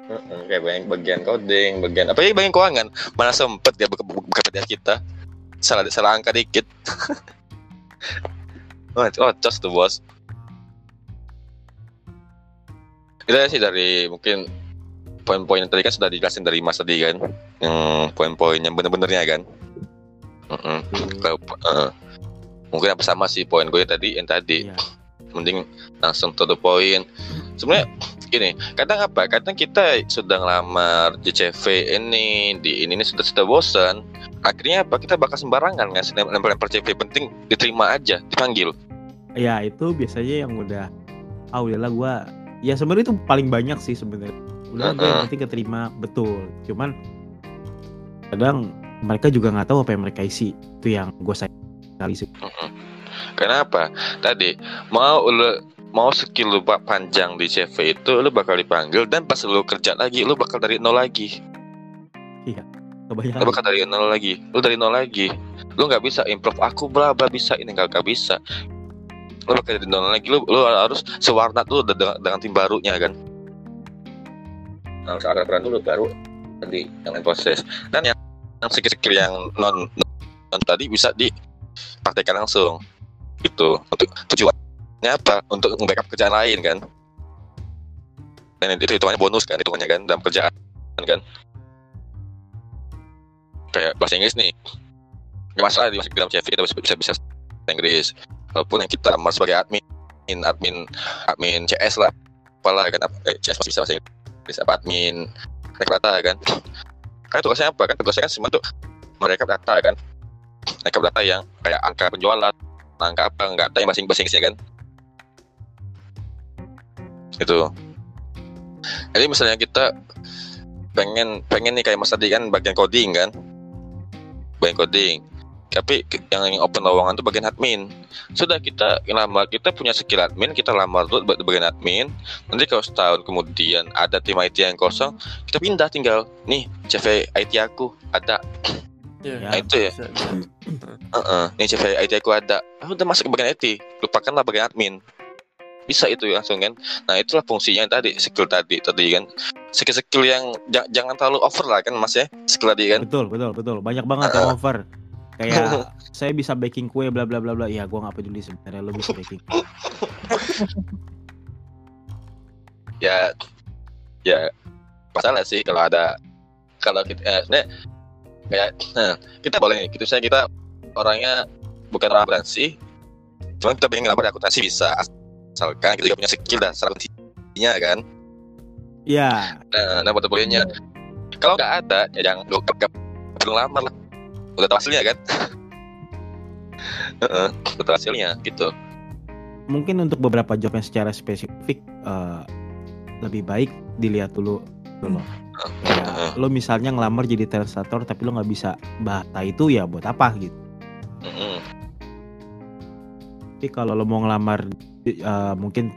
Heeh, kayak bagian, bagian coding bagian apa ya bagian keuangan. Mana sempet dia buka, PDF kita salah salah angka dikit. Oh, oh cos tuh bos. Itu sih dari mungkin poin-poin yang tadi kan sudah dijelasin dari mas tadi kan. Yang poin-poin yang bener-benernya kan. Heeh. Kalau, eh, mungkin apa sama sih poin gue tadi yang tadi. Iya. Mending langsung to the point sebenarnya gini kadang apa kadang kita sudah ngelamar di CV ini di ini, ini sudah sudah bosan akhirnya apa kita bakal sembarangan nggak lempar lempar CV penting diterima aja dipanggil Ya itu biasanya yang udah ah udahlah gua ya sebenarnya itu paling banyak sih sebenarnya. Udah gue yang Heeh. penting keterima betul. Cuman kadang mereka juga nggak tahu apa yang mereka isi. Itu yang gue sayang sekali sih. Mm-mm. Kenapa? Tadi mau lu mau skill lu pa- panjang di CV itu lu bakal dipanggil dan pas lu kerja lagi lu bakal dari nol lagi. Kebanyakan. lu bakal dari nol lagi. Lu dari nol lagi. Lu nggak bisa improve aku bla bla bisa. Ini nggak bisa. Lu bakal dari nol lagi. Lu lu harus sewarna dulu dengan, dengan tim barunya kan? Harus ada peran dulu baru tadi yang lain proses. Dan yang yang skill-skill yang non non tadi bisa dipraktekkan langsung gitu. Untuk tujuannya apa? Untuk backup kerjaan lain kan? Dan itu hitungannya bonus kan? Hitungannya kan? Dalam kerjaan kan? Kayak bahasa Inggris nih. Nggak masalah di dalam CV kita bisa bisa, Inggris. Walaupun yang kita lamar sebagai admin admin admin CS lah. Apalah kan? Eh, CS masih bisa bahasa Inggris apa admin? Data kan? Kan tugasnya apa kan? Tugasnya kan cuma tuh merekap data kan? Rekap data yang kayak angka penjualan angka apa nggak ada yang bahasa bahasa Inggrisnya kan. Itu jadi misalnya kita pengen pengen nih kayak mas tadi kan bagian coding kan. Bagian coding. Tapi yang open lowongan itu bagian admin. Sudah kita lamar kita punya skill admin kita lamar dulu bagian admin. Nanti kalau setahun kemudian ada tim IT yang kosong kita pindah tinggal nih CV IT aku ada Ya, Nah, itu ya. bisa, bisa. Heeh, nih CV IT aku ada ah, udah masuk ke bagian IT lupakanlah bagian admin bisa itu langsung kan nah itulah fungsinya tadi skill tadi tadi kan skill-skill yang ja- jangan terlalu over lah kan mas ya skill tadi kan Betul, betul, betul. Banyak banget yang over. Kayak saya bisa baking kue bla bla bla bla. Ya, gua nggak peduli sebenarnya lo bisa baking. ya ya masalah sih kalau ada kalau kita eh, kayak nah, kita boleh gitu. Saya kita orangnya bukan orang akuntansi cuma kita pengen ngelamar di akuntansi bisa asalkan kita juga punya skill dasar akuntansinya kan? Ya, nah, nah foto bolehnya kalau nggak ada ya jangan gak, gak perlu lamar lah. Udah tahu hasilnya kan? Heeh, udah tahu hasilnya gitu. Mungkin untuk beberapa job yang secara spesifik eh, lebih baik dilihat dulu dulu. Kayak lo misalnya ngelamar jadi translator tapi lo nggak bisa bahasa itu ya buat apa gitu. Tapi kalau lo mau ngelamar eh, mungkin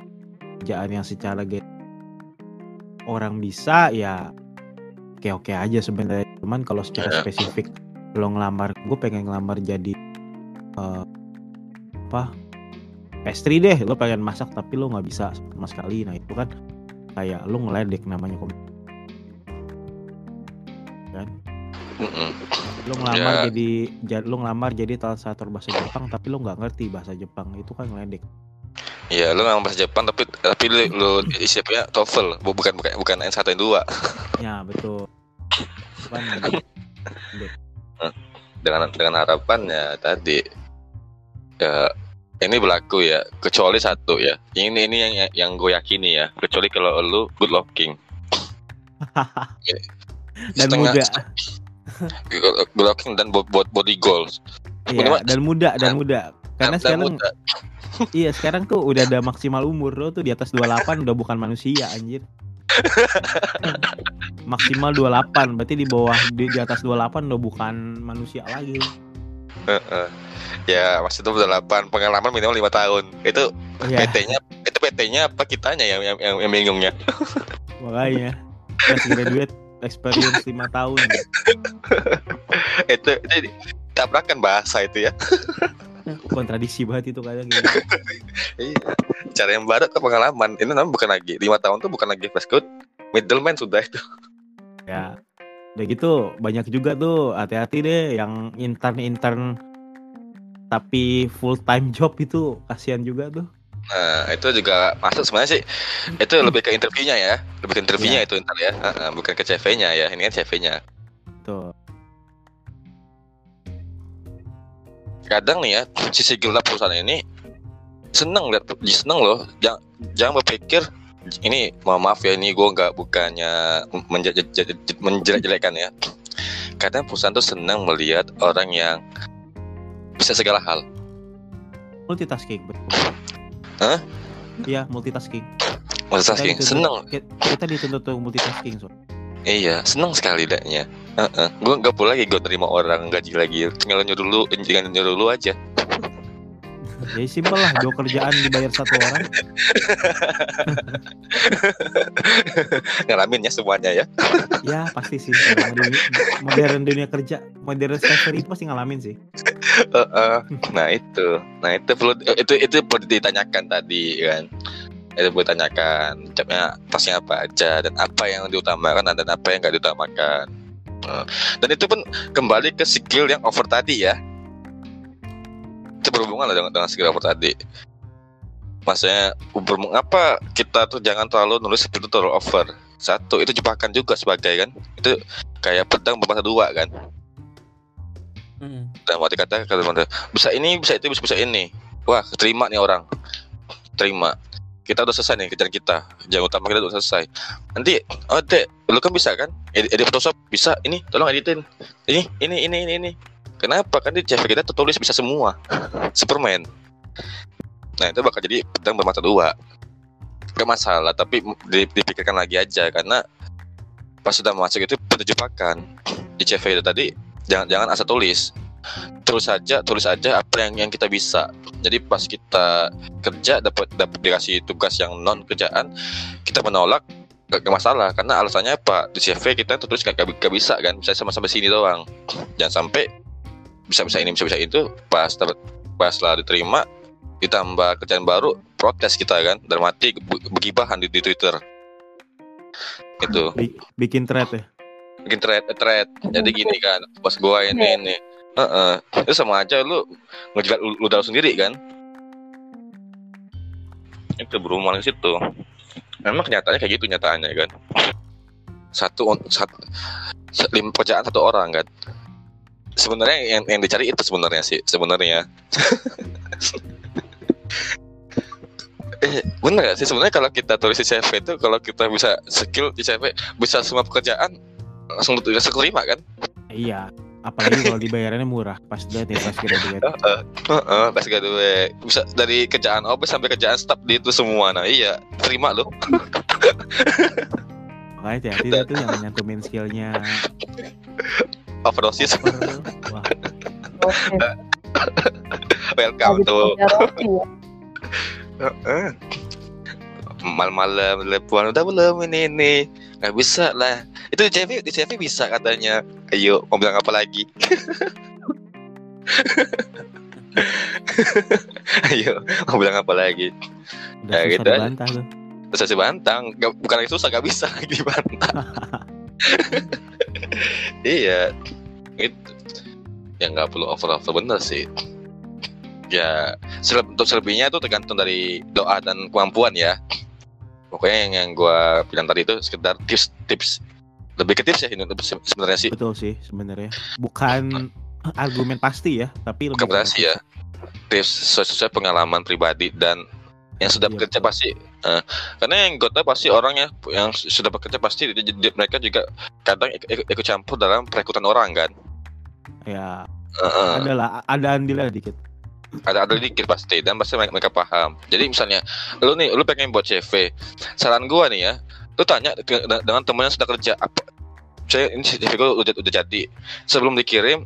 kerjaan yang secara orang bisa ya oke oke aja sebenarnya. Cuman kalau secara Iya. spesifik lo ngelamar, gue pengen ngelamar jadi eh, apa pastry deh. Lo pengen masak tapi lo nggak bisa sama sekali. Nah itu kan kayak lo ngeledek namanya kom- Mm-mm. lo ngelamar Ya. jadi ja- lo ngelamar jadi translator bahasa Jepang tapi lo nggak ngerti bahasa Jepang itu kan ngeledek. Iya, lu nggak bahasa Jepang tapi tapi lu, lu isinya TOEFL, bu- bukan bukan bukan N1 N2. Ya betul. Kan ngeledek. Dengan dengan harapannya tadi ya ini berlaku ya, kecuali satu ya. Ini ini yang yang gue yakini ya, kecuali kalau lu good looking. dan Setengah- muda. Good looking dan buat buat body goals. Iya, dan muda dan muda. Karena Dan sekarang muda. iya sekarang tuh udah ada maksimal umur lo tuh di atas 28 udah bukan manusia anjir. maksimal 28 berarti di bawah di, di atas 28 udah bukan manusia lagi. lo. Heeh. ya maksudnya udah 8 pengalaman minimal 5 tahun. Itu Iya, PT-nya itu PT-nya apa kitanya yang yang, yang, yang bingungnya? makanya fresh graduate experience 5 tahun. itu itu tabrakan bahasa itu ya. Kontradiksi banget itu kadang gitu. Iya. Cara yang baru ke pengalaman. Ini namanya bukan lagi lima tahun tuh bukan lagi fresh code. Middleman sudah itu. Ya. Udah gitu banyak juga tuh hati-hati deh yang intern-intern tapi full time job itu kasihan juga tuh. Nah, itu juga masuk sebenarnya sih. Itu lebih ke interviewnya ya. Lebih ke interviewnya itu ntar ya. Bukan ke CV-nya ya. Ini kan CV-nya. Tuh. Kadang nih ya, sisi gelap perusahaan ini seneng lihat seneng loh. Jangan jangan berpikir ini mohon maaf ya ini gue nggak bukannya menje- je- je- menjelek-jelekan ya. Kadang perusahaan tuh senang melihat orang yang bisa segala hal. Multitasking betul. Hah? Iya, multitasking. Multitasking dituntut- seneng. ki- Kita dituntut untuk multitasking, so. Iya, seneng sekali daknya. Heeh. Gue nggak perlu lagi gue terima orang gaji lagi. Tinggal nyuruh lu, jangan nyuruh lu aja. Jadi simpel lah, dua kerjaan dibayar satu orang. Ngalamin ya semuanya ya. Ya pasti sih. Dunia- modern dunia kerja, modern slavery itu pasti ngalamin sih. Heeh. Nah itu, nah itu perlu itu itu perlu ditanyakan tadi kan. Itu perlu ditanyakan jobnya tasnya apa aja dan apa yang diutamakan dan apa yang nggak diutamakan. Dan itu pun kembali ke skill yang over tadi ya. Itu berhubungan lah dengan, dengan over tadi. Maksudnya berhubung- apa kita tuh jangan terlalu nulis itu terlalu over. Satu itu jebakan juga sebagai kan. Itu kayak pedang bermata dua kan. Mm. dan waktu kata kata bisa ini bisa itu bisa, bisa ini wah terima nih orang terima kita udah selesai nih kerjaan kita jangan utama kita udah selesai nanti oh dek lu kan bisa kan edit, edit Photoshop bisa ini tolong editin ini ini ini ini ini kenapa? Kan di CV kita tertulis bisa semua. Superman. Nah itu bakal jadi pedang bermata dua. Gak masalah tapi di- dipikirkan lagi aja. Karena pas sudah masuk itu penjebakan di CV itu tadi jangan jangan asal tulis. Terus saja tulis aja apa yang yang kita bisa. Jadi pas kita kerja dapat dapat dikasih tugas yang non kerjaan kita menolak gak, gak masalah. Karena alasannya apa? Di CV kita tertulis gak, gak, gak bisa kan? Bisa sama sampai sini doang. Jangan sampai bisa bisa ini bisa bisa itu. Pas dapat pas lah diterima ditambah kerjaan baru protes kita kan. Dan mati be- begibahan di, di Twitter. Itu Bi- bikin thread ya. bikin thread thread. Jadi gini kan pas gua ini ini. Heeh. itu sama aja lu ngejilat lu, lu sendiri kan. Itu berhubungan ke situ. Memang kenyataannya kayak gitu nyataannya kan. Satu satu lima pekerjaan satu orang kan sebenarnya yang yang dicari itu sebenarnya sih sebenarnya eh bener gak sih sebenarnya kalau kita tulis di CV itu kalau kita bisa skill di CV bisa semua pekerjaan langsung langsung terima kan Iya. Apalagi kalau dibayarannya murah pas dia nih pas graduate. Heeh, heeh, pas graduate bisa dari kerjaan office sampai kerjaan staff di itu semua. Nah, iya, terima loh. Makanya hati-hati tuh yang nyantumin skillnya. Overdosis. Over. Oke. Welcome to ya. Heeh. malam-malam telepon udah belum ini ini nggak bisa lah itu di CV di CV bisa katanya ayo mau bilang apa lagi ayo mau bilang apa lagi udah Ya, susah gitu dibantah tuh. terus saya bantang nggak bukan lagi susah nggak bisa lagi dibantang iya. Itu ya nggak perlu over over bener sih. Ya seleb- untuk selebihnya itu tergantung dari doa dan kemampuan ya. Pokoknya yang, yang gue bilang tadi itu sekedar tips tips. Lebih ke tips ya ini sebenarnya sih. Betul sih sebenarnya. Bukan argumen pasti ya, tapi lebih bukan berarti ya. Tips sesuai, sesuai pengalaman pribadi dan yang sudah Iya, bekerja betul. pasti eh, karena yang gue tahu pasti orang ya yang sudah bekerja pasti di- di- mereka juga kadang ik- ik- ikut campur dalam perekrutan orang kan? Ya, Eh, eh. ada lah, ada andil lah dikit. ada ada dikit pasti dan pasti mereka, mereka paham. Jadi misalnya lu nih lu pengen buat CV saran gua nih ya lu tanya ke- dengan temen yang sudah kerja apa? Saya ini CV gua udah udah jadi. Sebelum dikirim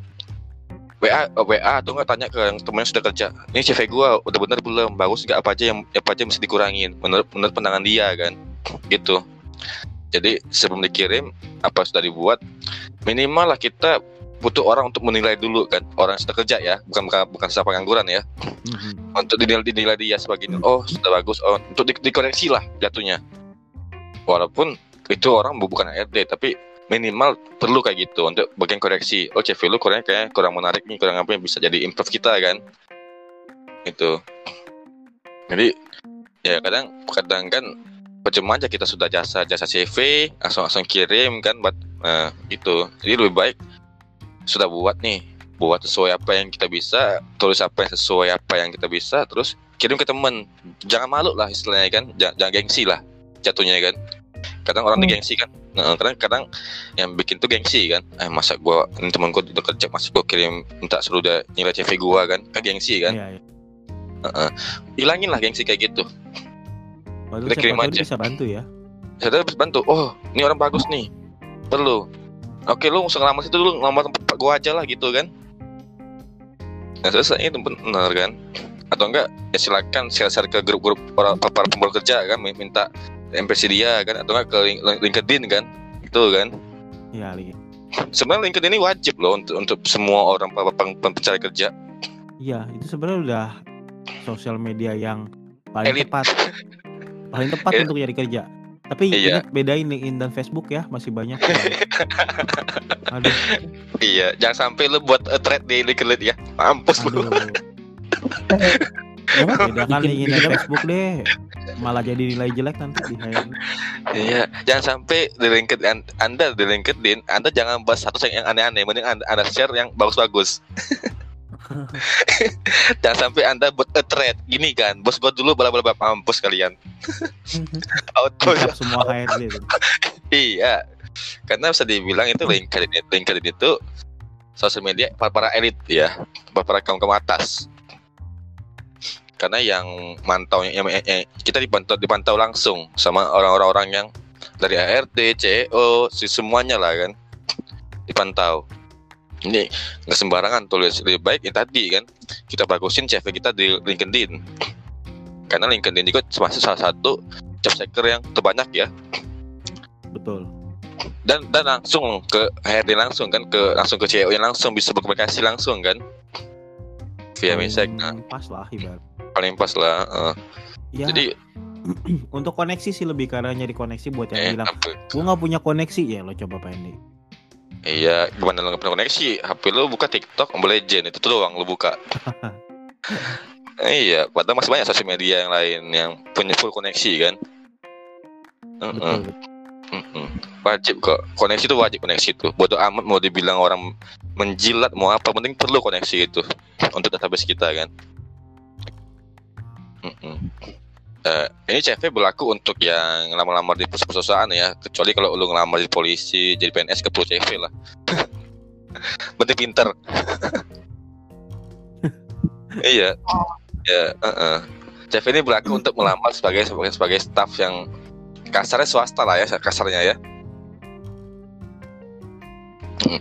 WA eh, WA atau enggak tanya ke yang temen yang sudah kerja. Ini CV gua udah bener belum? Bagus nggak? Apa aja yang apa aja yang mesti dikurangin? Menurut menurut pandangan dia kan? Gitu. Jadi sebelum dikirim apa sudah dibuat minimal lah kita butuh orang untuk menilai dulu kan? Orang yang sudah kerja ya? Bukan bukan bukan siapa pengangguran ya? Mhm. untuk dinilai, dinilai dia sebagai oh sudah bagus. Oh untuk di- dikoreksi lah jatuhnya. Walaupun itu orang bu- bukan HRD tapi minimal perlu kayak gitu untuk bagian koreksi. Oh CV lu kurangnya kayak kurang menarik nih kurang apa yang bisa jadi improve kita kan? Itu jadi ya kadang kadang kan percuma aja kita sudah jasa jasa CV langsung langsung kirim kan? Buat eh, itu jadi lebih baik sudah buat nih buat sesuai apa yang kita bisa tulis apa yang sesuai apa yang kita bisa terus kirim ke temen. Jangan malu lah istilahnya kan? Jangan, jangan gengsi lah jatuhnya kan? Kadang orang Hmm. digengsi kan nah, kadang kadang yang bikin tuh gengsi kan. Eh masa gua ini temen gua udah kerja masa gua kirim minta suruh dia nilai CV gua kan. Kan gengsi kan? Iya, iya. hilangin lah gengsi kayak gitu. Waduh, Udah kirim aja. bisa bantu ya. saya harus bantu. Oh ini orang bagus nih. Perlu. Oke lu usah ngelamar situ dulu ngelamar tempat gua aja lah gitu kan. Nah selesai itu benar kan? Atau enggak ya silakan share-share ke grup-grup orang para pemburu kerja kan min- minta MPC dia kan atau enggak ke link- LinkedIn kan itu kan Iya, sebenarnya LinkedIn ini wajib loh untuk untuk semua orang pe- pe- pe- pencari kerja Iya, itu sebenarnya udah sosial media yang paling Elit. tepat. Paling tepat untuk cari kerja. Tapi Iya. ingat bedain LinkedIn dan Facebook ya, masih banyak. yang- aduh, iya jangan sampai lu buat thread di LinkedIn ya mampus lu aduh. Bedakan LinkedIn dan Facebook deh. Malah jadi nilai jelek nanti di. Iya, jangan sampai di LinkedIn Anda di LinkedIn Anda jangan bahas satu yang aneh-aneh, mending Anda, anda share yang bagus-bagus. jangan sampai Anda buat a thread gini kan, bos gua dulu bala bala mampus kalian. Auto semua HRD iya. Karena bisa dibilang itu LinkedIn LinkedIn itu sosial media para, para elit ya, para, para kaum kaum atas. Karena yang mantau yang, yang- yang- kita dipantau dipantau langsung sama orang-orang yang dari ART, CEO, si semuanya lah kan dipantau. Ini nggak sembarangan tulis lebih baik yang tadi kan kita bagusin CV kita di LinkedIn. Karena LinkedIn juga termasuk salah satu job seeker yang terbanyak ya Betul. dan dan langsung ke HRD langsung kan ke langsung ke CEO yang langsung bisa berkomunikasi langsung kan via message nah, Pas lah ibarat. paling pas lah eh. ya Jadi untuk koneksi sih lebih karena nyari koneksi buat yang eh, bilang gue nggak punya koneksi ya lo coba pendek Iya, gimana lo nggak punya koneksi? HP lo buka TikTok, Mobile Legend itu tuh doang lo buka. iya, padahal masih banyak sosial media yang lain yang punya full koneksi kan. Betul. Wajib kok. Koneksi itu wajib koneksi itu. Bodoh amat mau dibilang orang menjilat mau apa, penting perlu koneksi itu untuk database kita kan. Eh, ini CV berlaku untuk yang lamar-lamar di perusahaan ya, kecuali kalau lu ngelamar di polisi, jadi PNS ke perlu CV lah. Penting pinter. iya. Ya, heeh. CV ini berlaku untuk melamar sebagai sebagai sebagai staff yang kasarnya swasta lah ya kasarnya ya. Hmm.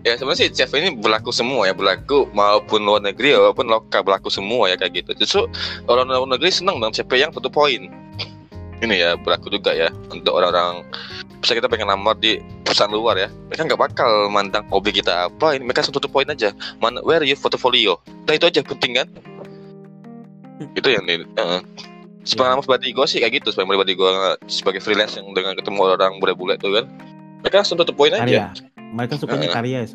Ya sebenarnya sih CV ini berlaku semua ya berlaku maupun luar negeri maupun lokal berlaku semua ya kayak gitu. Justru orang luar negeri senang dengan CV yang satu poin. Ini ya berlaku juga ya untuk orang-orang bisa kita pengen lamar di perusahaan luar ya. Mereka nggak bakal mandang hobi kita apa. Ini mereka satu poin aja. Mana where are you portfolio? Nah itu aja penting kan. Itu yang ini. Uh, Sepengalaman pribadi gue sih kayak gitu. Pribadi gue sebagai freelance yang dengan ketemu orang bule-bule tuh kan. Mereka langsung tutup poin aja. karya mereka sukanya Heeh. karya ya.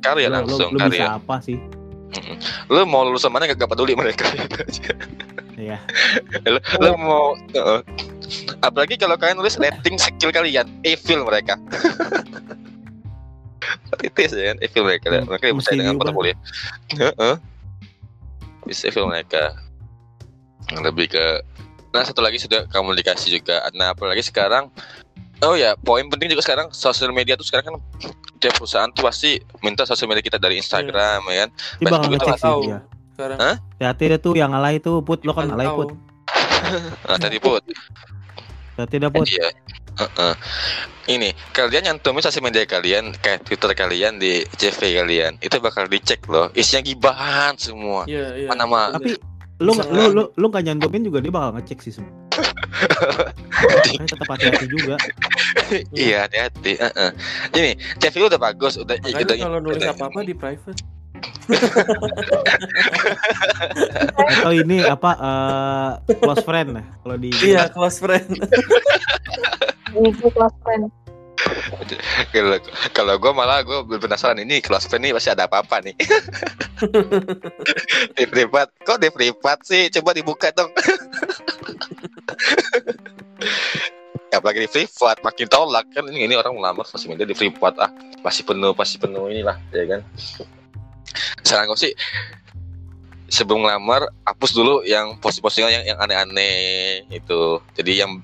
Karya lo, langsung lo karya. bisa apa sih Mm-mm. Lu mau lulusan mana gak, gak peduli mereka gitu aja. ya lu, lu mau uh, apalagi kalau kalian nulis rating skill kalian, evil mereka. Titis ya kan, evil mereka. Hmm, Mereka bisa dengan diubah. portfolio. Heeh. Bisa evil mereka. Lebih ke Nah satu lagi sudah komunikasi juga. Nah apalagi sekarang Oh ya, poin penting juga sekarang sosial media tuh sekarang kan tiap perusahaan tuh pasti minta sosial media kita dari Instagram ya kan. Pasti juga sih tahu dia sekarang. Hah? hati deh tuh yang alay tuh put lo kan tahu. put Nah tadi put hati dah put Iya. Heeh. Ini kalian nyantumin sosial media kalian kayak Twitter kalian di CV kalian itu bakal dicek loh isinya gibahan semua Iya, iya. Mana mah? tapi lu nggak- lu lu lu nggak nyantumin juga dia bakal ngecek sih semua Makanya tetap hati-hati juga iya hati-hati Heeh. ini CV lu udah bagus udah Makanya udah kalau nulis udah- apa-apa di private. atau ini apa eh, close friend nah kalau di Iya, close friend. Itu kelas friend. Kalau gue malah gue penasaran ini kelas friend nih pasti ada apa-apa nih. Di privat kok di privat sih? Coba dibuka dong. Apalagi di privat makin tolak. Kan ini, ini orang melamar sosial media di privat ah. Pasti penuh pasti penuh inilah ya kan? Saran gue sih sebelum ngelamar hapus dulu yang posting-postingan yang yang aneh-aneh itu jadi yang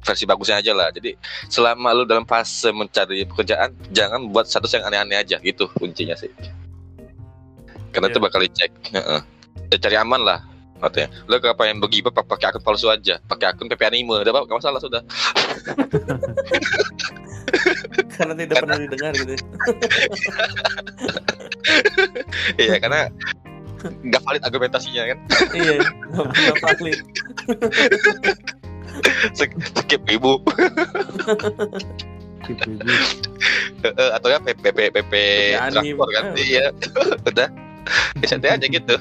versi bagusnya aja lah. Jadi selama lu dalam fase mencari pekerjaan jangan buat status yang aneh-aneh aja. Gitu kuncinya sih. Karena Iya. itu bakal dicek. Heeh. Ya, cari aman lah katanya lu kalau pengen begibah pakai akun palsu aja. Pakai akun PP anime. Udah apa nggak masalah sudah. Karena tidak pernah didengar gitu. iya karena nggak valid argumentasinya kan? Iya, nggak valid. skip ibu gitu. Heeh, atau ya PP PP transport kan Eh, iya udah santai aja gitu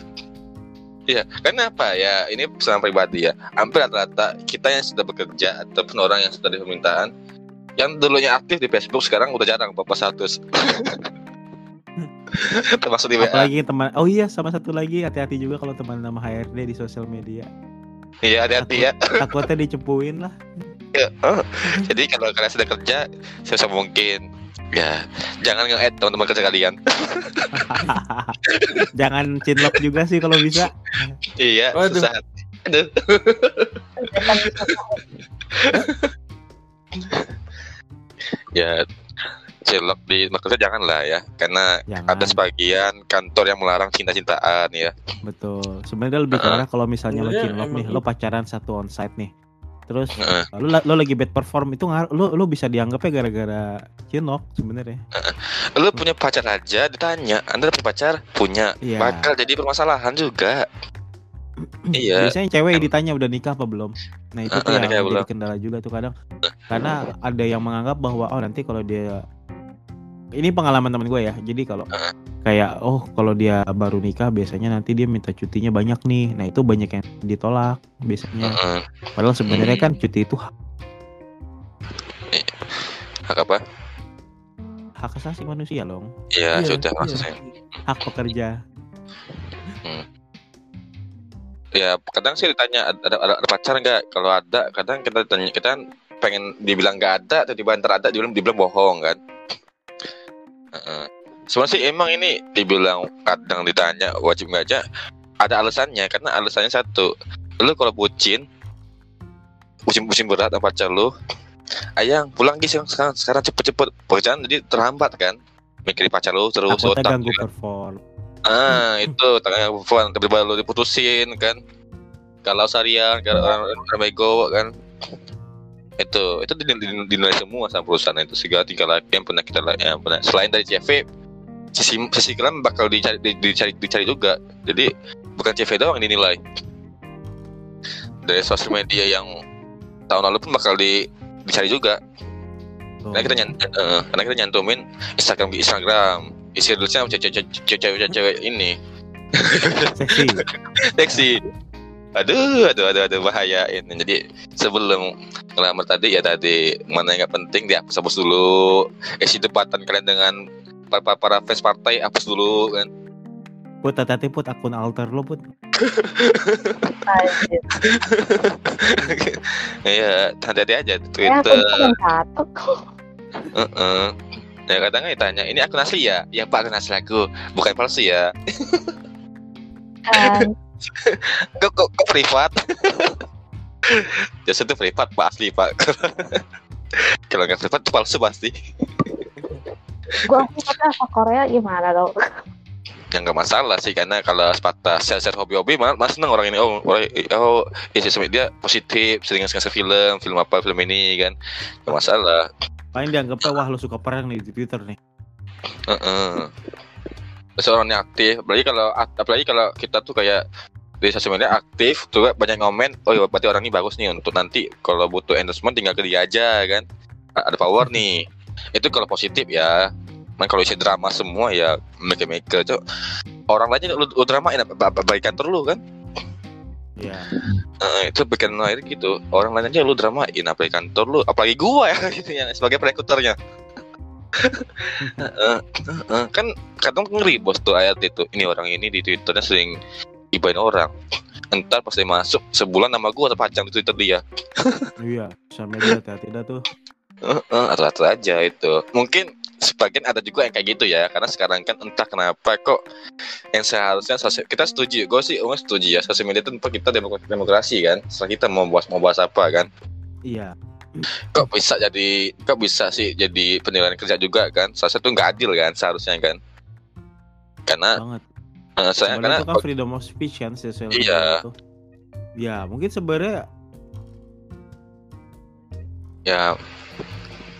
Iya, karena apa ya? Ini pesan pribadi ya. Hampir rata-rata kita yang sudah bekerja ataupun orang yang sudah di permintaan, yang dulunya aktif di Facebook sekarang udah jarang bapak status. Termasuk di WA. apalagi teman oh iya sama satu lagi hati-hati juga kalau teman nama HRD di sosial media Iya, hati-hati ya. takutnya dicepuin lah Ya, oh. Jadi kalau kalian sudah kerja, sebisa mungkin ya jangan nge-add teman-teman kerja kalian. jangan cinlok juga sih kalau bisa iya, Waduh. susah. Aduh. ya cilok di maksudnya jangan lah ya karena jangan. ada sebagian kantor yang melarang cinta-cintaan ya. Betul. Sebenarnya lebih ke Heeh. arah kalau misalnya lo Sebenarnya cinlok nih lo pacaran satu onsite nih terus Heeh. lo, lo lagi bad perform itu ngar lo lo bisa dianggapnya gara-gara cinlok sebenarnya. Lu punya pacar aja ditanya anda punya pacar? Punya. Iya. bakal jadi permasalahan juga. Iya. Biasanya cewek ditanya udah nikah apa belum? Nah itu tuh Heeh, yang nikah jadi belum. kendala juga tuh kadang. Karena ada yang menganggap bahwa oh nanti kalau dia ini pengalaman temen gue ya. Jadi kalau kayak oh kalau dia baru nikah biasanya nanti dia minta cutinya banyak nih. Nah itu banyak yang ditolak biasanya. Padahal sebenarnya Hmm. kan cuti itu hak, hak apa hak asasi manusia loh, ya Iya, sudah iya. maksudnya hak pekerja. ya kadang sih ditanya ada, ada, ada pacar nggak kalau ada kadang kita tanya kita kan pengen dibilang nggak ada tiba-tiba ntar ada dibilang dibilang bohong kan Sebenarnya sih emang ini dibilang kadang ditanya wajib nggak aja ada alasannya karena alasannya satu lu kalau bucin bucin bucin berat sama pacar lu ayang pulang guys sekarang sekarang, cepet-cepet pekerjaan jadi terhambat kan mikirin pacar lu terus Takutnya otak ganggu perform. Ah, itu tangannya perempuan tiba-tiba lu diputusin kan. Kalau sarian, kalau orang, orang bego kan. Itu, itu din- din- dinilai semua sama perusahaan itu segala tingkah laku yang pernah kita yang pernah selain dari CV sisi sisi kalian bakal dicari di- dicari dicari juga. Jadi bukan CV doang yang dinilai. Dari sosial media yang tahun lalu pun bakal di, dicari juga. Tuh. Karena kita nyant eh, karena kita nyantumin Instagram di Instagram. Isi reelsnya cewek-cewek ini Seksi. seksi aduh aduh aduh aduh bahaya ini jadi sebelum ngelamar tadi ya tadi mana yang nggak penting dihapus hapus dulu isi debatan kalian dengan para para fans partai hapus dulu kan Put hati put akun alter lo put. Iya, hati-hati aja di Ya, aku Twitter. satu. Heeh. Ya kadang ditanya, ini akun asli ya? Ya pak akun asli aku, bukan palsu ya. Kok kok, kok privat? Jasa itu privat pak asli pak. Kalau nggak privat itu palsu pasti. gua aku pakai bahasa Korea gimana dong? yang nggak masalah sih karena kalau sebatas share-share hobi-hobi malah mas seneng orang ini oh orang oh ya sosial media positif sering ngasih film film apa film ini kan nggak masalah Paling dianggapnya wah lo suka perang nih di Twitter nih. Heeh. Terus orangnya aktif apalagi kalau apalagi kalau kita tuh kayak di sosial media aktif tuh banyak ngomen oh ya berarti orang ini bagus nih untuk nanti kalau butuh endorsement tinggal ke dia aja kan. Ada power nih. Itu kalau positif ya. Nah, kalau isi drama semua ya make make cok. Orang lainnya lu, lu dramain apa? Ba- ba- baik kantor lu kan? Iya. Eh, itu bikin air gitu. Orang lain aja lu dramain apa kantor lu. Apalagi gua ya gitu ya sebagai kan kadang ngeri bos tuh ayat itu. Ini orang ini di twitternya sering ibain orang. Entar pas dia masuk sebulan nama gua terpajang di twitter dia. Iya, sosial media hati-hati dah tuh. Heeh, rata-rata aja itu. Mungkin sebagian ada juga yang kayak gitu ya karena sekarang kan entah kenapa kok yang seharusnya sosial kita setuju gue sih gue setuju ya sosial media itu tempat kita demokrasi, demokrasi kan. Setelah kita mau bahas mau bahas apa kan. Iya. Kok bisa jadi kok bisa sih jadi penilaian kerja juga kan seharusnya itu nggak adil kan seharusnya kan karena banget. eh, saya karena itu kan freedom of speech kan sosial Iya. itu. Ya, mungkin sebenarnya ya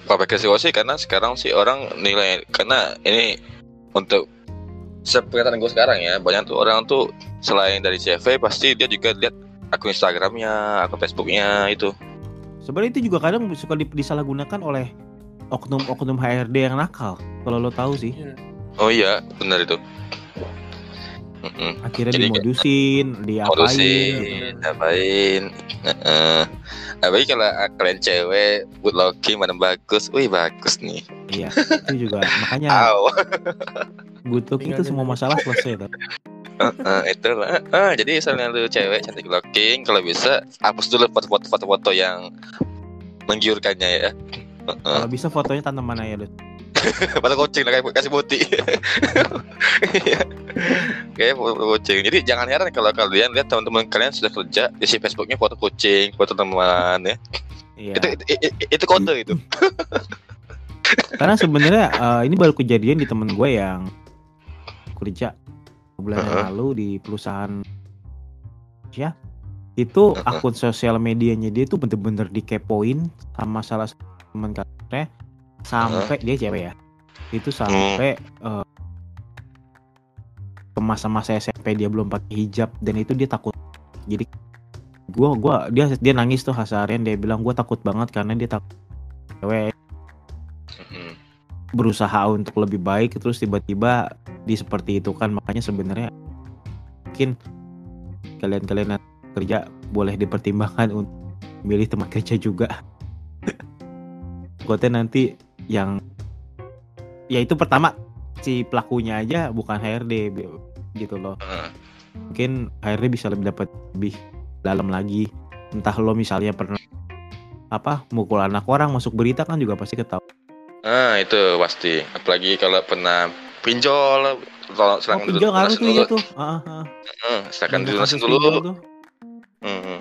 pikir sih sih karena sekarang sih orang nilai karena ini untuk sepengetahuan gue sekarang ya banyak tuh orang tuh selain dari CV pasti dia juga lihat akun Instagramnya akun Facebooknya itu sebenarnya itu juga kadang suka di- disalahgunakan oleh oknum-oknum HRD yang nakal. Kalau lo tahu sih, oh iya benar itu Mm-mm. akhirnya Jadi- dimodusin, diapain. Modusin, apain Heeh. Apalagi kalau ah, kalian cewek good looking mana bagus wih bagus nih Iya, itu juga makanya looking itu semua masalah selesai tuh. Heeh, itu lah Ah, jadi misalnya lu cewek cantik looking kalau bisa hapus dulu foto-foto yang menggiurkannya ya Heeh. Kalau bisa fotonya tanaman aja deh. foto kucing lah kayak kasih putih Iya. kayak foto kucing jadi jangan heran kalau kalian lihat teman-teman kalian sudah kerja di si Facebooknya foto kucing foto teman ya Iya. itu, itu, itu, itu kode itu Karena sebenarnya eh, ini baru kejadian di temen gue yang kerja bulan yang lalu di perusahaan ya itu akun sosial medianya dia tuh bener-bener dikepoin sama salah satu teman kantornya sampai dia cewek ya. Itu sampai eh, ke masa-masa SMP dia belum pakai hijab dan itu dia takut. Jadi gua gua dia dia nangis tuh hasarian dia bilang gua takut banget karena dia takut cewek. Berusaha untuk lebih baik terus tiba-tiba di seperti itu kan. Makanya sebenarnya mungkin kalian-kalian yang kerja boleh dipertimbangkan untuk milih tempat kerja juga. Gote nanti yang ya itu pertama si pelakunya aja bukan HRD gitu loh. Mungkin HRD bisa lebih dapat lebih dalam lagi. Entah lo misalnya pernah apa mukul anak orang masuk berita kan juga pasti ketahuan Ah itu pasti. Apalagi kalau pernah pinjol, tolong oh silakan dulu pinjol ngaruh tuh dulu. iya tuh ah, ah, ah. Silakan dilunasin dulu. pinjol tuh. Hmm, hmm.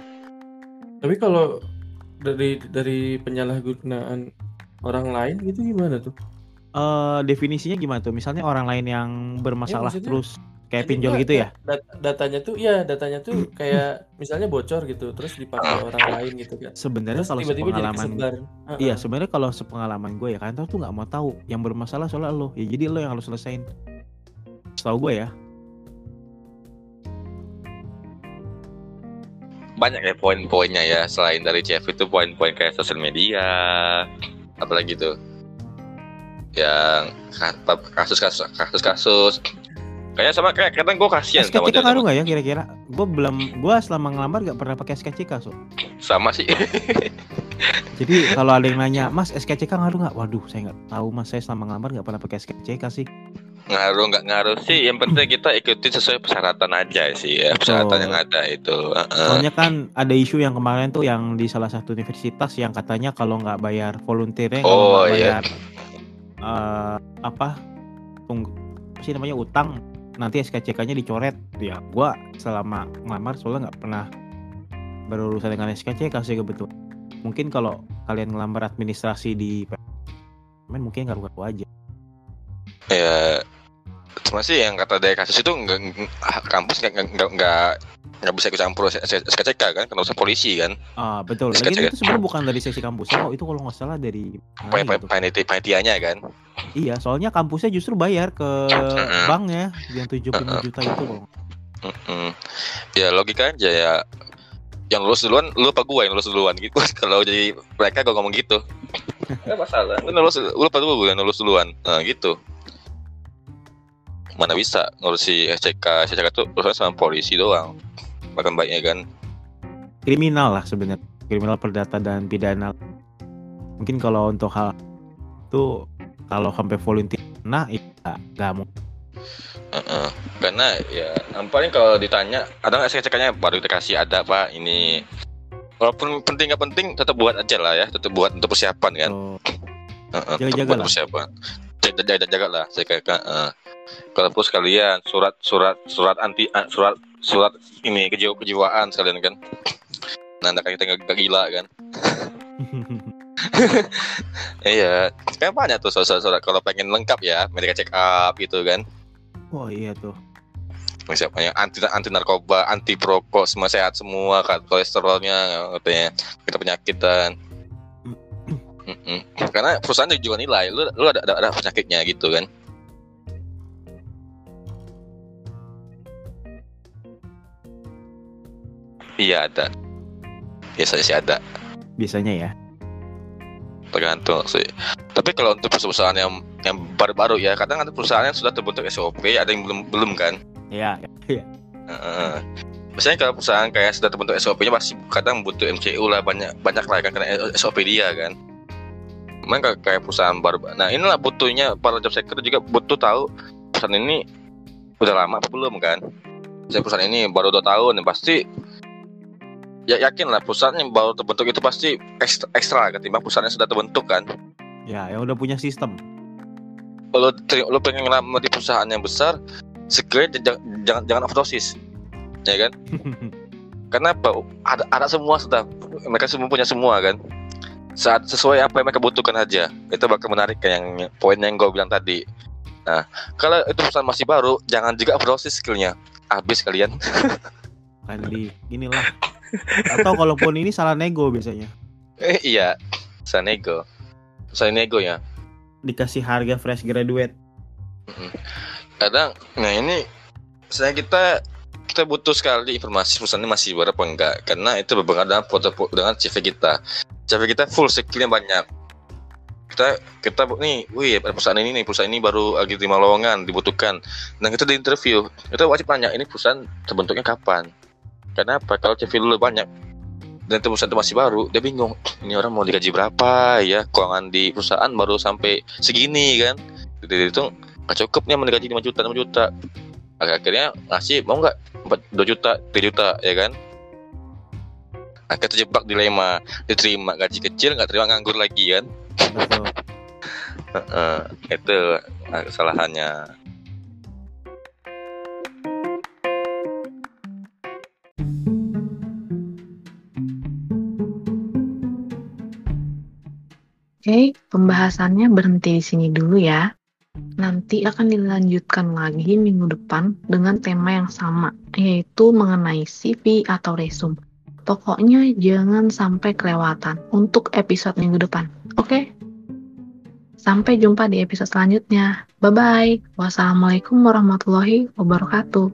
Tapi kalau dari dari penyalahgunaan orang lain gitu gimana tuh? Eh, definisinya gimana tuh misalnya orang lain yang bermasalah maksudnya- terus kayak Jadi pinjol gitu ya? dat- datanya tuh ya datanya tuh kayak misalnya bocor gitu terus dipakai orang lain gitu kan. sebenarnya kalau tiba-tiba jadi sepengalaman. Iya sebenarnya kalau sepengalaman gue ya kantor tuh nggak mau tahu. Yang bermasalah soalnya lo. Ya jadi lo yang harus selesain setahu gue ya. Banyak ya poin-poinnya ya. Selain dari CF itu poin-poin kayak sosial media, apalagi tuh. Yang ka- kasus-kasus kasus-kasus kayaknya sama kayak kadang gue kasihan sama SKCK ngaruh nggak ya kira-kira? Gue belum gue selama ngelamar gak pernah pakai SKCK so sama sih. Jadi kalau ada yang nanya mas SKCK ngaruh nggak? Waduh saya nggak tahu mas. Saya selama ngelamar nggak pernah pakai SKCK sih. Ngaruh nggak ngaruh sih. Yang penting kita ikutin sesuai persyaratan aja sih ya. Persyaratan yang ada itu. Soalnya kan ada isu yang kemarin tuh yang di salah satu universitas yang katanya kalau nggak bayar volunteernya kalau Oh, nggak iya. bayar eh, apa tung- apa sih namanya utang nanti SKCK-nya dicoret. Ya gua selama ngelamar soalnya nggak pernah berurusan dengan SKCK sih kebetulan. Mungkin kalau kalian ngelamar administrasi di men mungkin ngaruh-ngaruh aja. Ya sih yang kata dari kasus itu nggak nggak- kampus nggak nggak nggak- bisa ikut campur SKCK kan karena urusan polisi kan ah betul SKCK. lagi itu sebenarnya bukan dari seksi kampusnya kok itu kalau nggak salah dari mana Pan- pan- gitu. panitia panitianya kan Iya, soalnya kampusnya justru bayar ke Heeh. banknya yang 75 Heeh. juta itu. Mm-mm. ya logika aja ya yang lulus duluan lu apa gua yang lulus duluan gitu kalau jadi mereka gua ngomong gitu nggak masalah lu lulus lu apa dulu yang lulus duluan nah, gitu mana bisa ngurusi SCK SCK itu urusan sama polisi doang baiknya kan Kriminal lah sebenarnya. Kriminal perdata dan pidana. Mungkin kalau untuk hal itu kalau sampai volunteer nah ya nggak mau. Heeh. karena ya yang paling kalau ditanya ada nggak SCK-nya baru dikasih ada pak ini walaupun penting nggak penting tetap buat aja lah ya tetap buat untuk persiapan kan So, Heeh, Jaga-jaga tetap buat lah. persiapan jaga jaga jaga lah saya kayak uh, kalau sekalian surat surat surat anti ah, surat surat ini kejiwa kejiwaan sekalian kan. Nandakan kita nggak gila kan. Iya kan banyak tuh surat surat kalau pengen lengkap ya medical check up gitu kan. Oh iya tuh. siapanya anti anti narkoba anti perokok semua sehat semua kan kolesterolnya katanya kita penyakit dan Mm-mm. karena perusahaan juga nilai lu lu ada, ada ada penyakitnya gitu kan iya ada biasanya sih ada Biasanya ya. tergantung sih tapi kalau untuk perusahaan yang yang baru-baru ya kadang ada perusahaan yang sudah terbentuk SOP ada yang belum belum kan Iya, Heeh. Biasanya kalau perusahaan kayak sudah terbentuk SOP-nya pasti kadang butuh MCU lah banyak banyak lah kan karena SOP dia kan. Memang kayak- perusahaan baru. Nah inilah butuhnya para job seeker juga butuh tahu perusahaan ini udah lama apa belum kan. Saya perusahaan ini baru dua tahun pasti ya yakin lah perusahaan yang baru terbentuk itu pasti ekstra, ekstra ketimbang perusahaan yang sudah terbentuk kan. ya yang udah punya sistem. Kalau teri- lo pengen ngelamar di perusahaan yang besar, segera jangan jangan, jangan overdosis, ya kan? Karena apa? Ada, ada semua sudah mereka semua punya semua kan. Saat sesuai apa yang mereka butuhkan aja. Itu bakal menarik kayak yang poin yang gue bilang tadi. Nah, kalau itu perusahaan masih baru, jangan juga overdosis skillnya. Habis kalian. Di inilah. Atau kalaupun ini salah nego biasanya. Eh, iya, saya nego. Saya nego ya. Dikasih harga fresh graduate. Kadang, nah ini saya kita kita butuh sekali informasi perusahaan ini masih baru apa enggak karena itu berpengaruh dengan foto dengan CV kita. CV kita full skillnya banyak. kita kita nih, wih perusahaan ini nih, perusahaan ini baru lagi terima lowongan dibutuhkan. Nah kita di interview, kita wajib tanya ini perusahaan terbentuknya kapan. Kenapa? Kalau CV dulu banyak dan itu perusahaan itu masih baru, dia bingung. Ini orang mau digaji berapa ya? Keuangan di perusahaan baru sampai segini kan? Jadi itu nggak cukup nih digaji 5 juta, 6 juta. Akhirnya ngasih mau nggak 4, 2 juta, 3 juta ya kan? Akhirnya terjebak dilema, diterima gaji kecil nggak terima nganggur lagi kan? betul itu eh, kesalahannya. Oke, pembahasannya berhenti di sini dulu ya. Nanti akan dilanjutkan lagi minggu depan dengan tema yang sama, yaitu mengenai CV atau resume. Pokoknya jangan sampai kelewatan untuk episode minggu depan. Oke? Sampai jumpa di episode selanjutnya. Bye-bye. Wassalamualaikum warahmatullahi wabarakatuh.